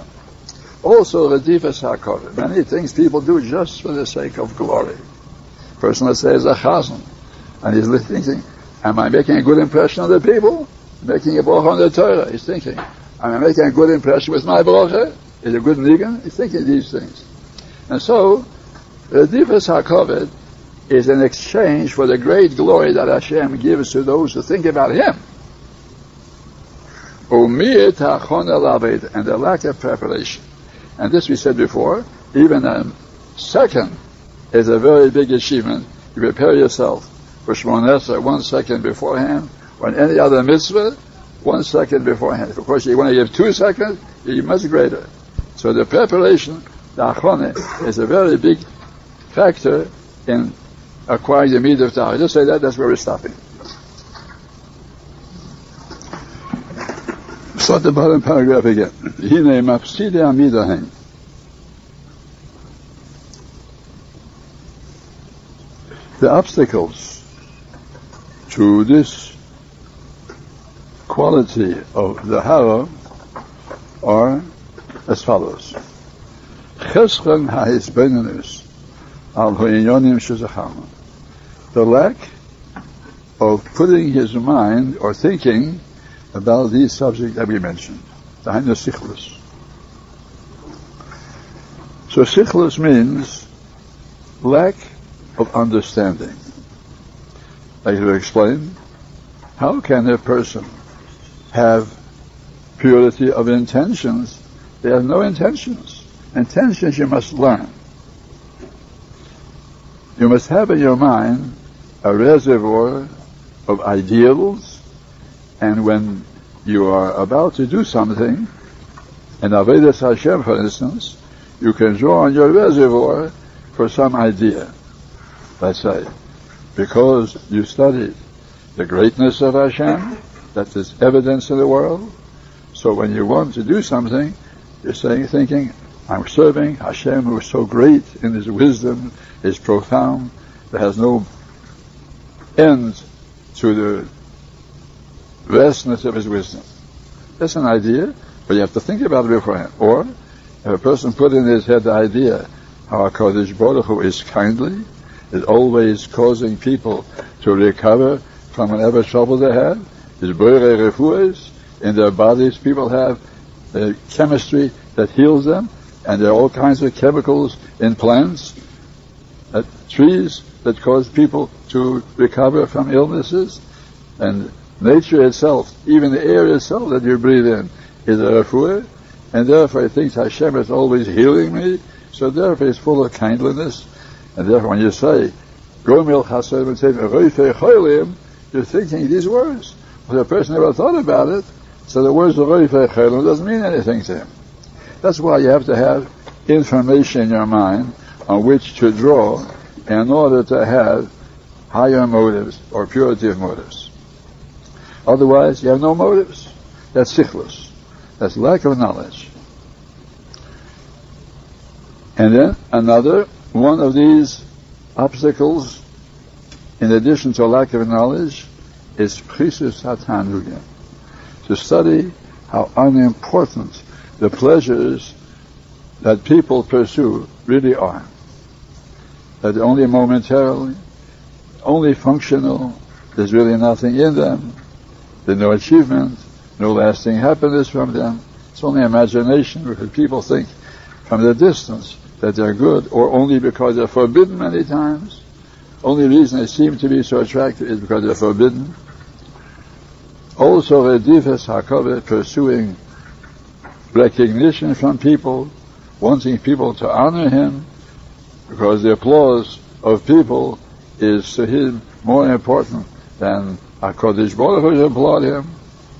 Also, the Difas HaKavod. Many things people do just for the sake of glory. Person, let's say, is a chazan, and he's thinking, am I making a good impression on the people? Making a bracha on the Torah. He's thinking, am I making a good impression with my bracha? Is it good nigan? He's thinking these things. And so, the Difas HaKavod is an exchange for the great glory that Hashem gives to those who think about Him. And the lack of preparation. And this we said before, even a second is a very big achievement. You prepare yourself for Shmoneh one second beforehand, or in any other mitzvah, one second beforehand. Of course, you want to give two seconds, you much greater. So the preparation, the achone, is a very big factor in acquiring the meat of Tahar. Just say that, that's where we're stopping. Start the bottom paragraph again. Hine mafside amidahem. The obstacles to this quality of the hara are as follows. Cheschen ha'isbenenus al ha'inyonim. The lack of putting his mind or thinking about these subjects that we mentioned. The sichlus. So sichlus means lack of understanding. I to explain, how can a person have purity of intentions? They have no intentions. Intentions you must learn. You must have in your mind a reservoir of ideals, and when you are about to do something, in Avodas Hashem, for instance, you can draw on your reservoir for some idea. Let's say, because you studied the greatness of Hashem, that is evidence in the world. So when you want to do something, you're saying, thinking, I'm serving Hashem who is so great in his wisdom, is profound, that has no end to the vastness of his wisdom. That's an idea, but you have to think about it beforehand. Or, if a person put in his head the idea how HaKadosh Baruch Hu is kindly, is always causing people to recover from whatever trouble they have, his in their bodies people have a chemistry that heals them, and there are all kinds of chemicals in plants, uh, trees that cause people to recover from illnesses, and nature itself, even the air itself that you breathe in, is a refuah, and therefore he thinks Hashem is always healing me, so therefore it's full of kindliness, and therefore when you say, Gomil Chasem you're thinking these words. But the person never thought about it, so the words of Cholim doesn't mean anything to him. That's why you have to have information in your mind on which to draw in order to have higher motives or purity of motives. Otherwise, you have no motives. That's sichlus. That's lack of knowledge. And then another one of these obstacles, in addition to lack of knowledge, is prisus hatanugim. To study how unimportant the pleasures that people pursue really are. That only momentarily, only functional, there's really nothing in them, there's no achievement, no lasting happiness from them. It's only imagination because people think from the distance that they're good, or only because they're forbidden many times. Only reason they seem to be so attractive is because they're forbidden. Also, Redifes HaKavod, pursuing recognition from people, wanting people to honor him, because the applause of people is to him more important than HaKadosh Baruch Hu should applaud him,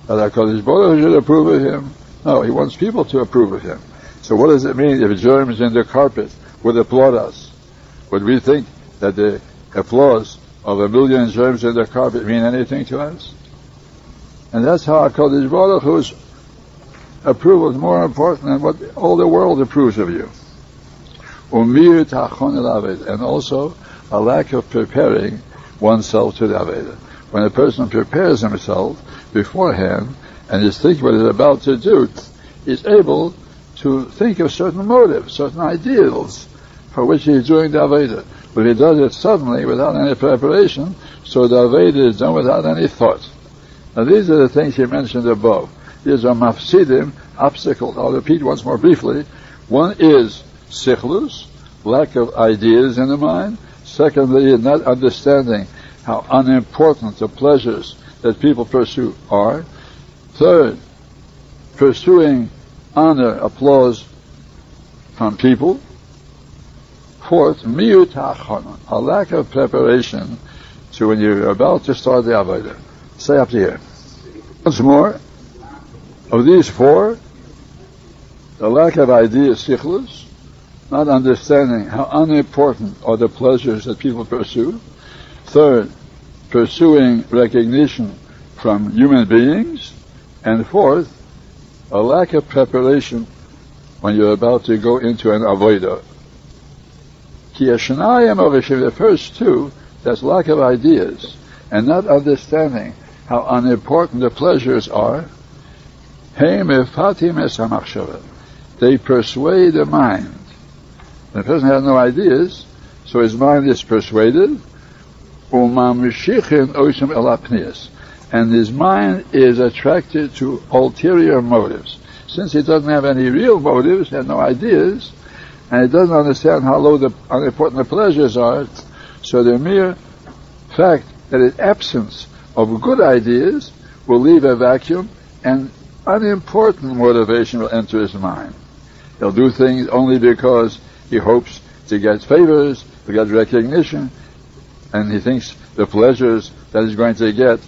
that HaKadosh Baruch Hu should approve of him. No, he wants people to approve of him. So what does it mean if germs in the carpet would applaud us? Would we think that the applause of a million germs in the carpet mean anything to us? And that's how HaKadosh Baruch Hu's approval is more important than what all the world approves of you. And also a lack of preparing oneself to the Aveda. When a person prepares himself beforehand and is thinking what he's about to do, he's able to think of certain motives, certain ideals for which he's doing the Aveda. But he does it suddenly without any preparation, so the Aveda is done without any thought. Now these are the things he mentioned above. These are mafsidim, obstacles. I'll repeat once more briefly. One is sichlus, lack of ideas in the mind. Secondly, not understanding how unimportant the pleasures that people pursue are. Third, pursuing honor, applause from people. Fourth, miyut a lack of preparation to when you're about to start the Avodah. Say up here. Once more, of these four, the lack of idea sichlus, not understanding how unimportant are the pleasures that people pursue. Third, pursuing recognition from human beings. And fourth, a lack of preparation when you're about to go into an avodah. The first two, that's lack of ideas and not understanding how unimportant the pleasures are. They persuade the mind. The person has no ideas, so his mind is persuaded. And his mind is attracted to ulterior motives. Since he doesn't have any real motives and no ideas, and he doesn't understand how low the unimportant the pleasures are, so the mere fact that his absence of good ideas will leave a vacuum and unimportant motivation will enter his mind. He'll do things only because he hopes to get favors, to get recognition, and he thinks the pleasures that he's going to get,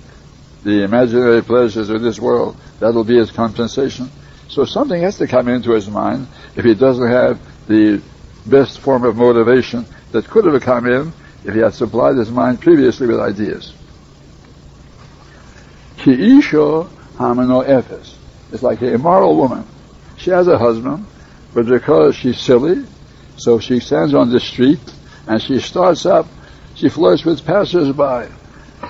the imaginary pleasures of this world, that'll be his compensation. So something has to come into his mind if he doesn't have the best form of motivation that could have come in if he had supplied his mind previously with ideas. Ki isho hamano efes. It's like an immoral woman. She has a husband, but because she's silly, so she stands on the street and she starts up, she flirts with passersby,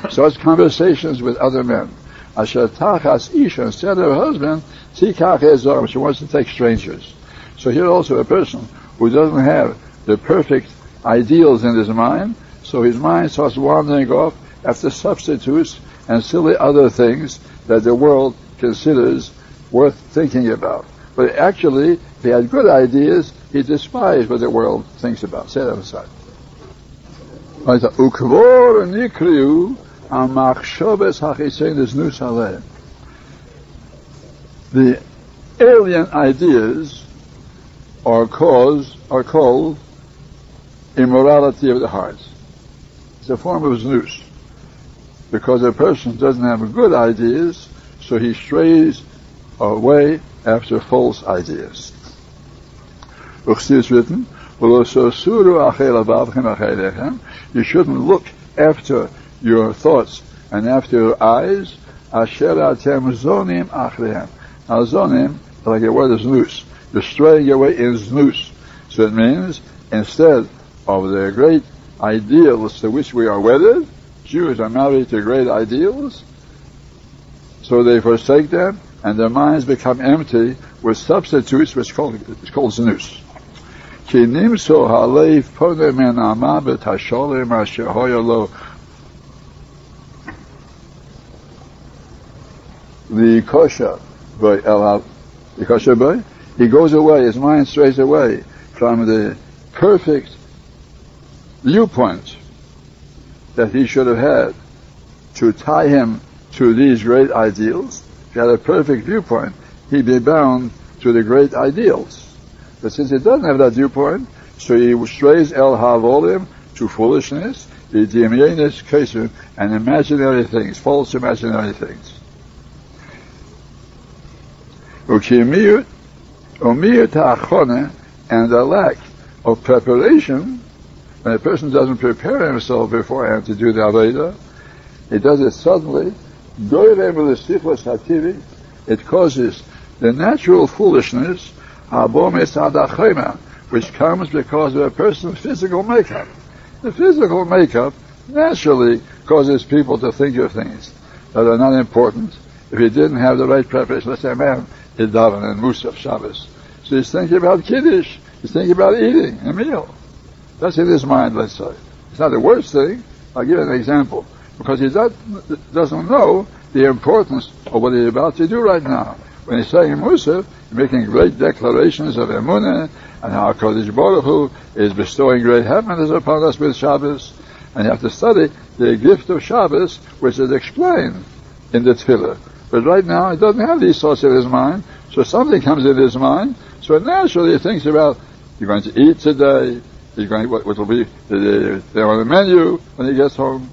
starts conversations with other men. Asher tachas isha, instead of her husband, tikach she wants to take strangers. So here also a person who doesn't have the perfect ideals in his mind, so his mind starts wandering off after substitutes and silly other things that the world considers worth thinking about. But actually, if he had good ideas, he despised what the world thinks about. Say that aside. The alien ideas are cause are called immorality of the heart. It's a form of znus. Because a person doesn't have good ideas, so he strays away after false ideas. It's written, you shouldn't look after your thoughts and after your eyes. Zonim zonim, like a word is loose. You're straying away in znus. So it means, instead of the great ideals to which we are wedded, Jews are married to great ideals, so they forsake them, and their minds become empty with substitutes, which is called, it's called halev asher the kosher boy, the boy, he goes away, his mind strays away from the perfect viewpoint that he should have had to tie him to these great ideals. If he had a perfect viewpoint, he'd be bound to the great ideals. But since he doesn't have that viewpoint, so he strays el havolim to foolishness, the dimyenis and imaginary things, false imaginary things. Ukimiyut and the lack of preparation, when a person doesn't prepare himself beforehand to do the Aveda, he does it suddenly, it causes the natural foolishness, which comes because of a person's physical makeup. The physical makeup naturally causes people to think of things that are not important. If he didn't have the right preparation, let's say a man is daven and Musaf Shabbos, so he's thinking about Kiddush. He's thinking about eating a meal. That's in his mind, let's say. It's not the worst thing. I'll give you an example. Because he doesn't know the importance of what he's about to do right now. When he's saying Musaf, he's making great declarations of Emunah and how Kodesh Baruch Hu is bestowing great happiness upon us with Shabbos. And you have to study the gift of Shabbos, which is explained in the Tefillah. But right now, he doesn't have these thoughts in his mind, so something comes in his mind, so naturally he thinks about, you're going to eat today, you're going, what, what will be uh, there on the menu when he gets home.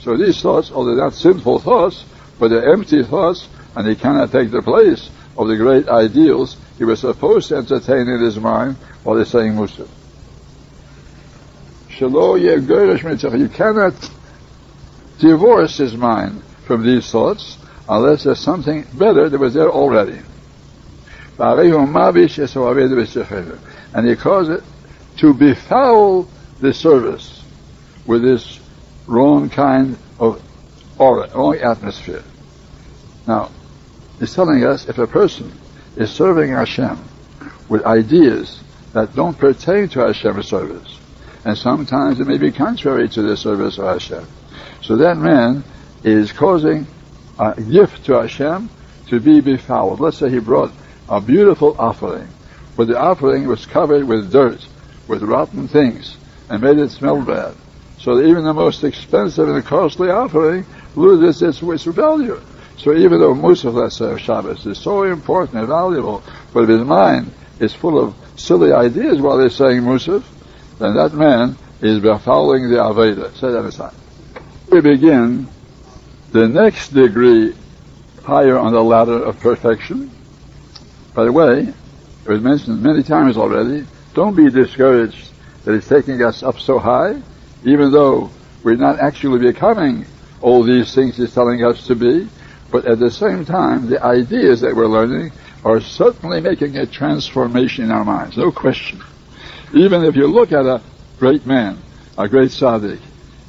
So these thoughts, although they're not sinful thoughts, but they're empty thoughts, and they cannot take the place of the great ideals he was supposed to entertain in his mind while he's saying Musaf. You cannot divorce his mind from these thoughts unless there's something better that was there already. And he calls it to befoul the service with this wrong kind of aura, wrong atmosphere. Now, he's telling us if a person is serving Hashem with ideas that don't pertain to Hashem's service, and sometimes it may be contrary to the service of Hashem, so that man is causing a gift to Hashem to be befouled. Let's say he brought a beautiful offering, but the offering was covered with dirt, with rotten things, and made it smell bad. So even the most expensive and costly offering loses its, its value. So even though Musaf, let's of uh, Shabbos is so important and valuable, but if his mind is full of silly ideas while they're saying Musaf, then that man is befouling the Avodah. Say that aside. We begin the next degree higher on the ladder of perfection. By the way, it was mentioned many times already, don't be discouraged that it's taking us up so high, even though we're not actually becoming all these things he's telling us to be, but at the same time, the ideas that we're learning are certainly making a transformation in our minds, no question. Even if you look at a great man, a great tzaddik,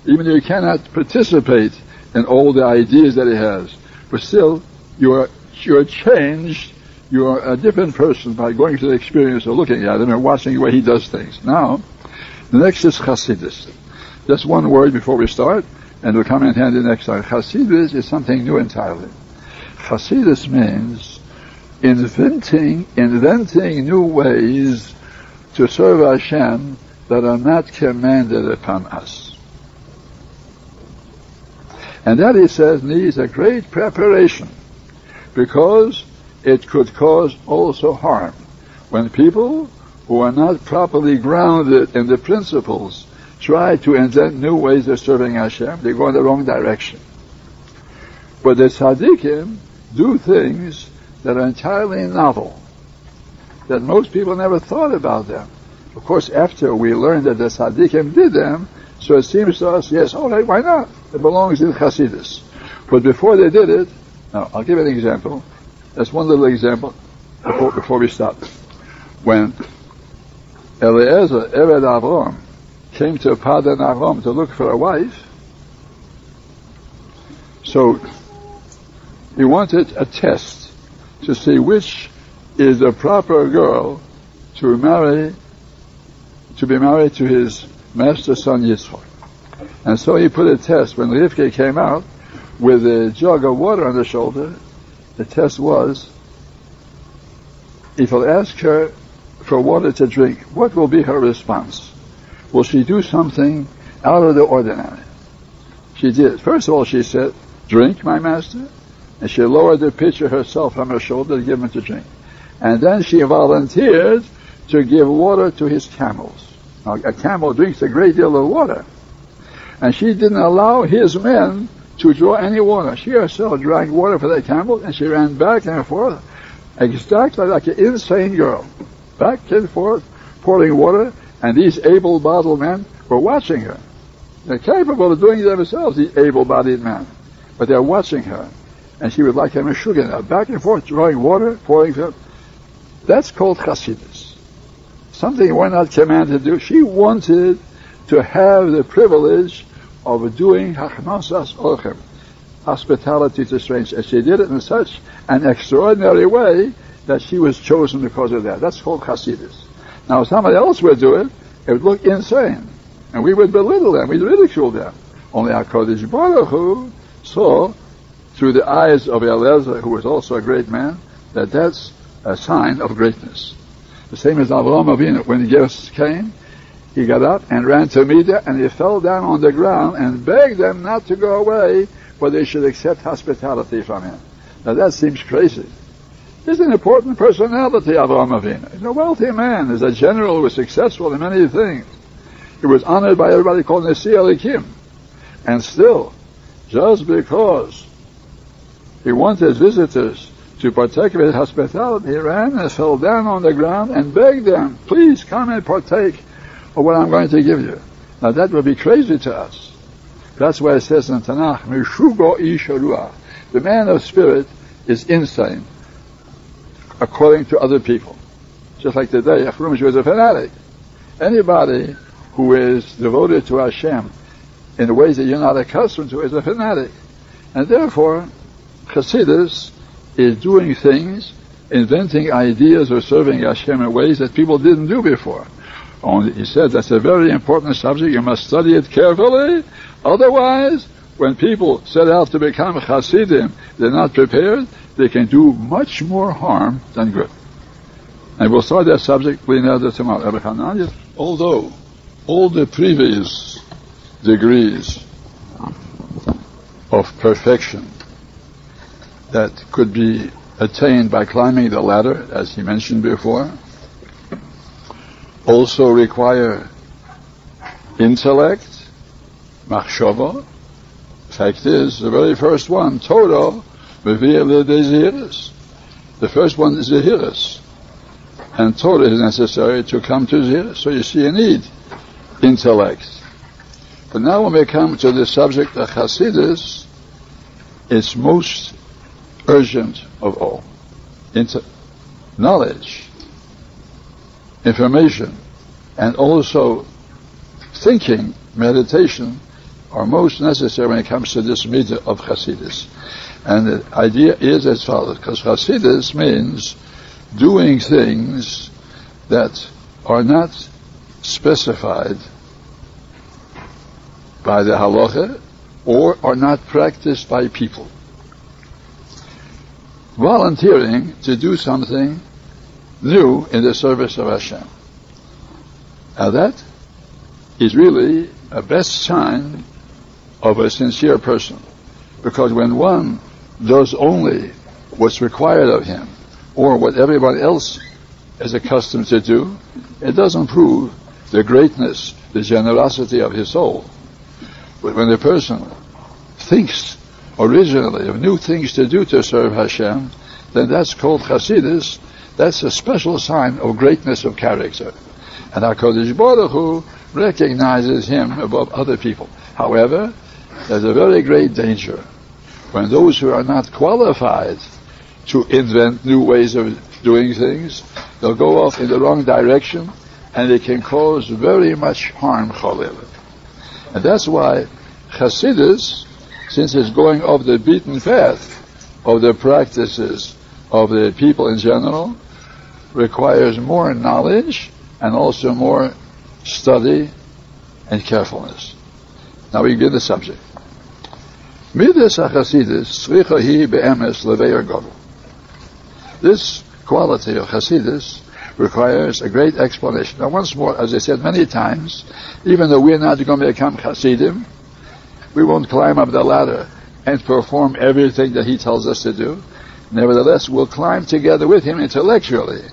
even if you cannot participate in all the ideas that he has, but still, you're, you're changed, you're a different person by going through the experience of looking at him and watching the way he does things. Now, the next is Chassidus. Just one word before we start, and we'll come in handy next time. Chassidus is something new entirely. Chassidus means inventing, inventing new ways to serve Hashem that are not commanded upon us. And that, he says, needs a great preparation because it could cause also harm. When people who are not properly grounded in the principles try to invent new ways of serving Hashem, they go in the wrong direction. But the tzaddikim do things that are entirely novel, that most people never thought about them. Of course, after we learned that the tzaddikim did them, so it seems to us, yes, all right, why not? It belongs in Hasidus. But before they did it, now I'll give an example. That's one little example before, before we stop. When Eliezer, Eved Avram, came to Padan Aram to look for a wife, so he wanted a test to see which is the proper girl to marry, to be married to his master son Yitzchak. And so he put a test. When Rivka came out with a jug of water on her shoulder, the test was, if I'll ask her for water to drink, what will be her response? Will she do something out of the ordinary? She did. First of all, she said, drink, my master. And she lowered the pitcher herself from her shoulder to give him to drink. And then she volunteered to give water to his camels. Now, a camel drinks a great deal of water. And she didn't allow his men to draw any water. She herself drank water for the camel and she ran back and forth, exactly like an insane girl. Back and forth, pouring water, and these able-bodied men were watching her. They're capable of doing it themselves, these able-bodied men. But they're watching her. And she would like a sugar, back and forth, drawing water, pouring. That's called chasidus something we're not commanded to do. She wanted to have the privilege of doing hachnasas orchim, hospitality to strangers. And she did it in such an extraordinary way that she was chosen because of that. That's called chasidus. Now, if somebody else would do it, it would look insane. And we would belittle them, we'd ridicule them. Only HaKadosh Baruch Hu saw through the eyes of Eliezer, who was also a great man, that that's a sign of greatness. The same as Avraham Avinu. When the guests came, he got up and ran to meet them, and he fell down on the ground and begged them not to go away, for they should accept hospitality from him. Now that seems crazy. He's an important personality, Avraham Avinu. He's a wealthy man. He's a general who was successful in many things. He was honored by everybody called Nasi Elokim. And still, just because he wanted visitors to partake of his hospitality, he ran and fell down on the ground and begged them, please come and partake of what I'm going to give you. Now that would be crazy to us. That's why it says in Tanakh, Meshuga Ish HaRuach. The man of spirit is insane. according to other people. Just like today, Achrumish was a fanatic. Anybody who is devoted to Hashem in ways that you're not accustomed to is a fanatic. And therefore, Chassidus is doing things, inventing ideas or serving Hashem in ways that people didn't do before. Only he said that's a very important subject. You must study it carefully. Otherwise, when people set out to become Hasidim, they're not prepared, they can do much more harm than good. And we'll start that subject another tomorrow. Although all the previous degrees of perfection that could be attained by climbing the ladder, as he mentioned before, also require intellect, machshava. Fact is, the very first one, Torah, the first one is the Zehirus. And Torah is necessary to come to Zehirus. So you see, you need intellect. But now when we come to the subject of Hasidus, it's most urgent of all. Into knowledge, information, and also thinking, meditation, are most necessary when it comes to this meter of Hasidus. And the idea is as follows, because Hasidus means doing things that are not specified by the halacha or are not practiced by people. Volunteering to do something new in the service of Hashem. Now that is really a best sign of a sincere person. Because when one does only what's required of him, or what everybody else is accustomed to do, it doesn't prove the greatness, the generosity of his soul. But when the person thinks originally of new things to do to serve Hashem, then that's called Hasidus. That's a special sign of greatness of character. And HaKadosh Baruch Hu recognizes him above other people. However, there's a very great danger when those who are not qualified to invent new ways of doing things, they'll go off in the wrong direction and it can cause very much harm, Chalil. And that's why Hasidus, since it's going off the beaten path of the practices of the people in general, requires more knowledge and also more study and carefulness. Now we begin the subject. Midas be'emes leveir. This quality of Hasidus requires a great explanation. Now, once more, as I said many times, even though we're not going to become Hasidim, we won't climb up the ladder and perform everything that he tells us to do. Nevertheless, we'll climb together with him intellectually.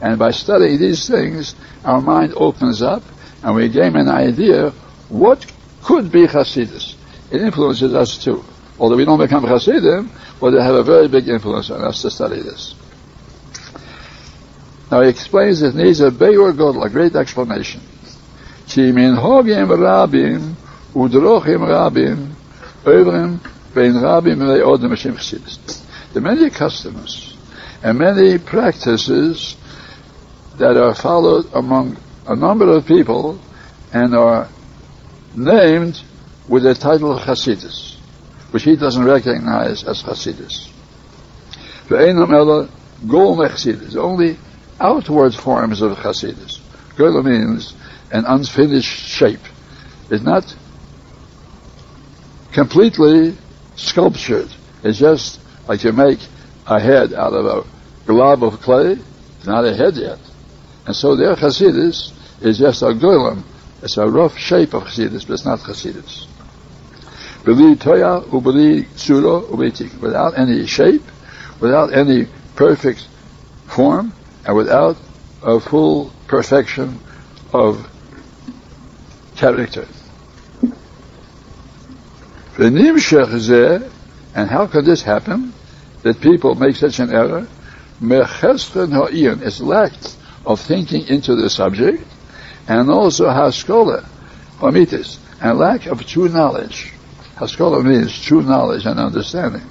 And by studying these things, our mind opens up and we gain an idea what could be Hasidus. It influences us too. Although we don't become Hasidim, but they have a very big influence on us to study this. Now he explains it needs a Beyor Godel, a great explanation. The many customs and many practices that are followed among a number of people and are named with the title Hasidus, which he doesn't recognize as Hasidus. Only outward forms of Hasidus. Gula means an unfinished shape. It's not completely sculptured. It's just like you make a head out of a glob of clay. It's not a head yet. And so their Hasidus is just a gulam. It's a rough shape of Hasidus, but it's not Hasidus. Without any shape, without any perfect form, and without a full perfection of character. And how could this happen? That people make such an error? It's lack of thinking into the subject, and also haskalah, omitis, and lack of true knowledge. Haskalah means true knowledge and understanding.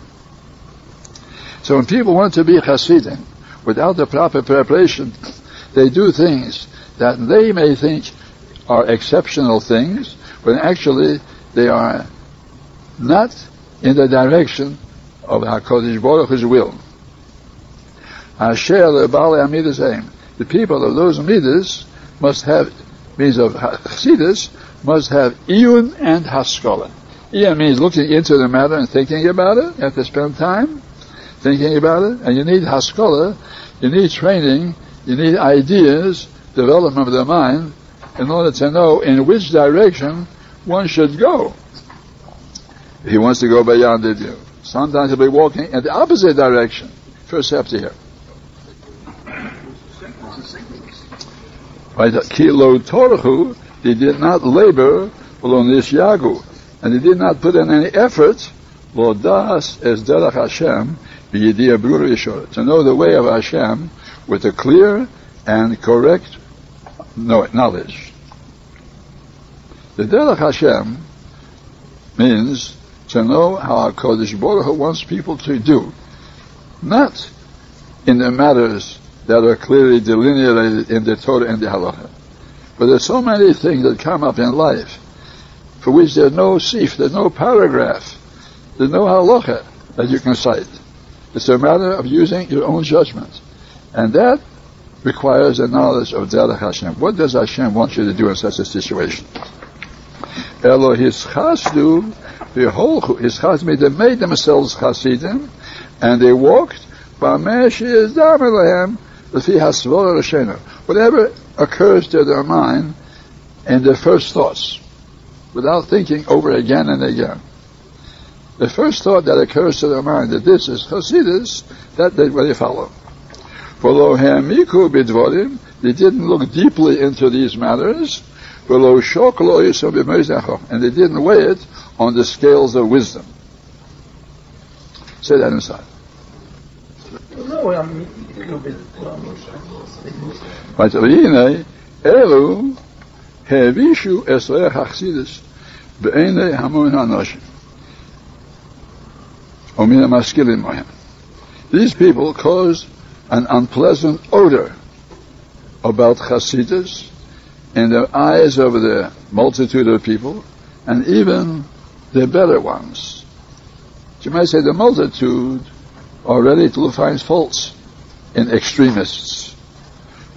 So when people want to be Hasidim, without the proper preparation, they do things that they may think are exceptional things, when actually they are not in the direction of HaKadosh Baruch Hu's will. Asher lebale amidas aim. The people of those midas must have, means of chassidus, must have iyun and haskalah. Iyun means looking into the matter and thinking about it. You have to spend time thinking about it. And you need haskalah, you need training, you need ideas, development of the mind, in order to know in which direction one should go. If he wants to go beyond it, sometimes he'll be walking in the opposite direction. First step to here. Right? Kilo torhu, they did not labor below yagu, and they did not put in any effort, lo das es derech Hashem, to know the way of Hashem with a clear and correct knowledge. The derech Hashem means to know how HaKadosh Baruch Hu wants people to do, not in the matters that are clearly delineated in the Torah and the Halacha. But there's so many things that come up in life for which there's no sif, there's no paragraph, there's no halacha that you can cite. It's a matter of using your own judgment. And that requires a knowledge of Derech Hashem. What does Hashem want you to do in such a situation? Elo hischasdu v'holchu. Hischasdu, they made themselves chasidim, and they walked b'amesh yizdam elahem Whatever occurs to their mind in their first thoughts, without thinking over again and again. The first thought that occurs to their mind that this is Hasidus, that they, they follow. For they didn't look deeply into these matters, and they didn't weigh it on the scales of wisdom. Say that inside. והנה, אלו האבישו אסרי החסידס בעיני המון האנשים. ומן המשכילים מהם. These people caused an unpleasant odor about Hasidus in the eyes of the multitude of people and even the better ones. You might say the multitude are ready to find faults in extremists.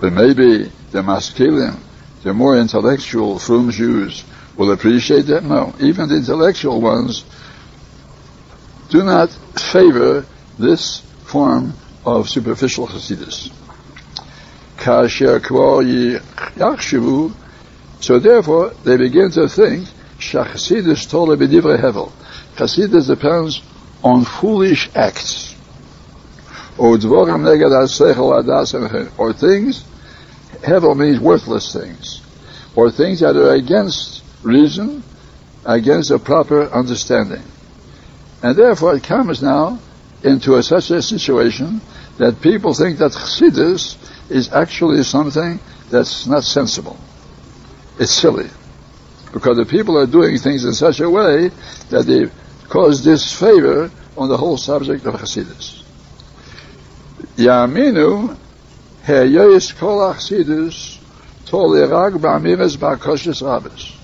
But maybe the maskilim, the more intellectual, frum Jews will appreciate that. No, even the intellectual ones do not favor this form of superficial Hasidus. So therefore, they begin to think, Shachsidus told Hevel. Chassidus depends on foolish acts or things, hevel means worthless things, or things that are against reason, against a proper understanding. And therefore it comes now into a, such a situation that people think that chassidus is actually something that's not sensible. It's silly. Because the people are doing things in such a way that they cause disfavor on the whole subject of chassidus. Yaminu Heyois Kol Achsidus Tolerag Ba'amiras Ba'koshes Rabbis.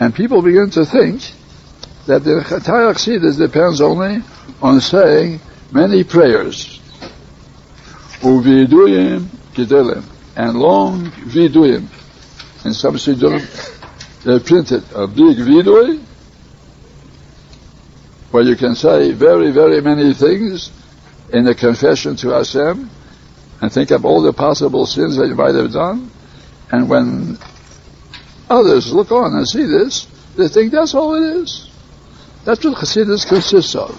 And people begin to think that the entire Chassidus depends only on saying many prayers. Uviduyim Gedelim. And long Viduyim. And some Siddurim, they printed a big Vidui, where you can say very, very many things in the confession to Hashem and think of all the possible sins that you might have done. And when others look on and see this, they think that's all it is. That's what Chassidus consists of.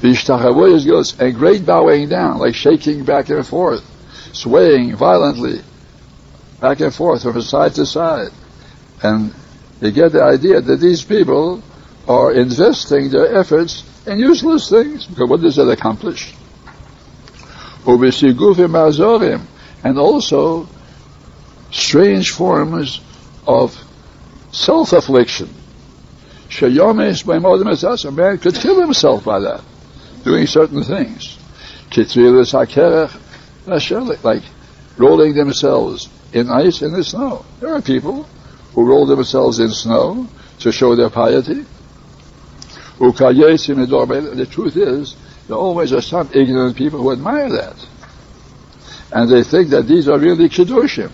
Vishtachavuyas goes a great bowing down, like shaking back and forth, swaying violently back and forth from side to side. And you get the idea that these people are investing their efforts and useless things, because what does it accomplish? And also strange forms of self-affliction. Shayomis by a man could kill himself by that, doing certain things. like rolling themselves in ice in the snow. There are people who roll themselves in snow to show their piety. The truth is, there always are some ignorant people who admire that. And they think that these are really Kiddushim.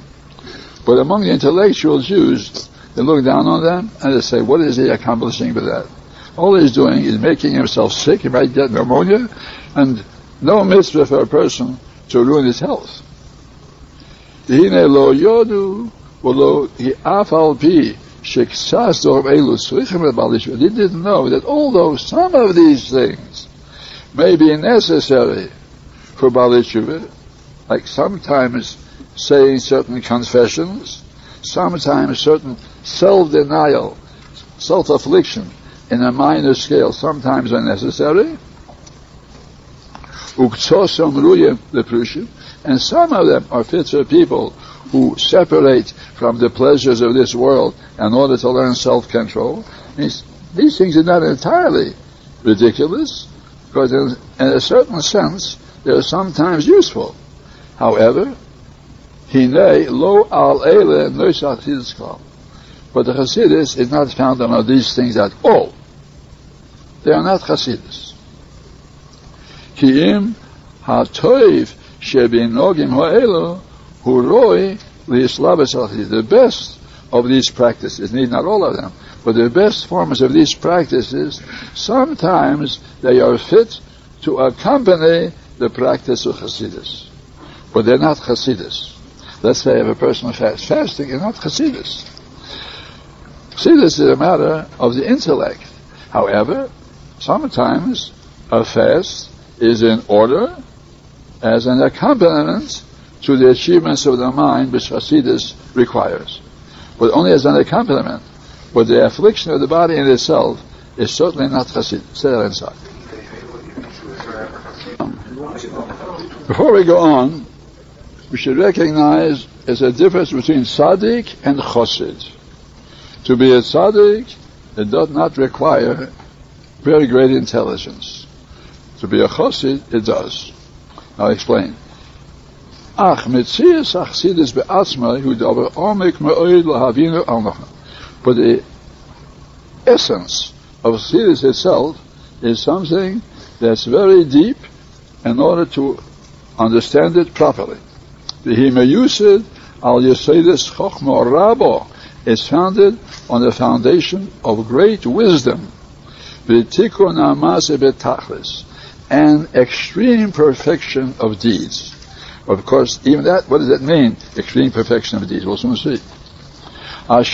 But among the intellectual Jews, they look down on them and they say, what is he accomplishing with that? All he's doing is making himself sick. He might get pneumonia, and no mitzvah for a person to ruin his health. They didn't know that although some of these things may be necessary for Bali like sometimes saying certain confessions, sometimes certain self-denial, self-affliction in a minor scale, sometimes are necessary. Uksosom ruyem leprushim, and some of them are fit for people who separate from the pleasures of this world in order to learn self-control. These, these things are not entirely ridiculous, because in, in a certain sense, they're sometimes useful. However, Hine lo al ele Chassidus But the Chassidus is not found on these things at all. They are not Chassidus. Kiim ha-toiv shebinogim ha'elu hu roi The best of these practices, need not all of them, but the best forms of these practices, sometimes they are fit to accompany the practice of Hasidus. But they're not Hasidus. Let's say if a person fasts, fasting is not Hasidus. Hasidus is a matter of the intellect. However, sometimes a fast is in order as an accompaniment to the achievements of the mind which Hasidus requires. But only as an accompaniment. But the affliction of the body in itself is certainly not Hasidus. Say. Before we go on, we should recognize there's a difference between tzaddik and chosid. To be a tzaddik, it does not require very great intelligence. To be a chosid, it does. I'll explain. Ach, achsidis be'atzma, hu davar omek me'oid lahavinu al But the essence of chassidus itself is something that's very deep in order to understand it properly. The Himayusid al Yesedis Chochma Rabo is founded on the foundation of great wisdom, v'tikun amase betachlis, and extreme perfection of deeds. Of course, even that, what does that mean? Extreme perfection of deeds. We'll soon see. And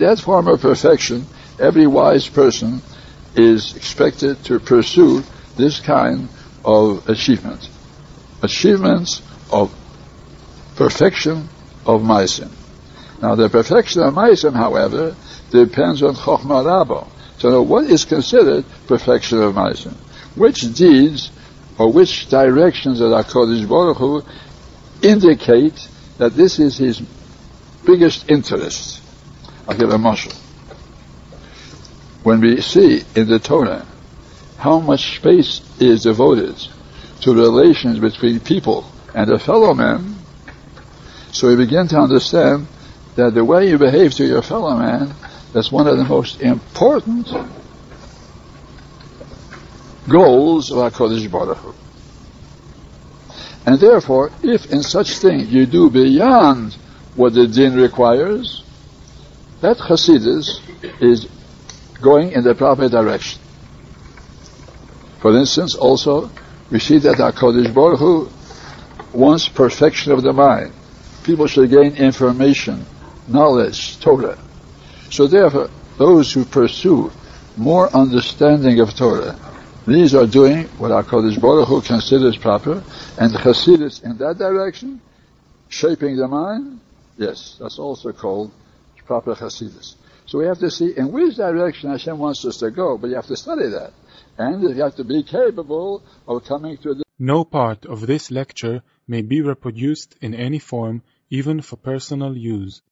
that form of perfection, every wise person is expected to pursue this kind of achievement. Achievements of perfection of Maisim. Now the perfection of Maisim, however, depends on Chokhmah Rabo. So what is considered perfection of Maisim? Which deeds or which directions of HaKadosh Baruch Hu indicate that this is his biggest interest? I'll give a mashal. When we see in the Torah how much space is devoted to relations between people and a fellow man, so we begin to understand that the way you behave to your fellow man, that's one of the most important goals of our Kodesh Baruch. And therefore, if in such thing you do beyond what the din requires, that Hasidus is going in the proper direction. For instance, also, we see that HaKadosh Baruch wants perfection of the mind. People should gain information, knowledge, Torah. So therefore, those who pursue more understanding of Torah, these are doing what HaKadosh Baruch Hu considers proper, and Chassidus in that direction, shaping the mind, yes, that's also called proper Chassidus. So we have to see in which direction Hashem wants us to go, but you have to study that and you have to be capable of coming to the No part of this lecture may be reproduced in any form, even for personal use.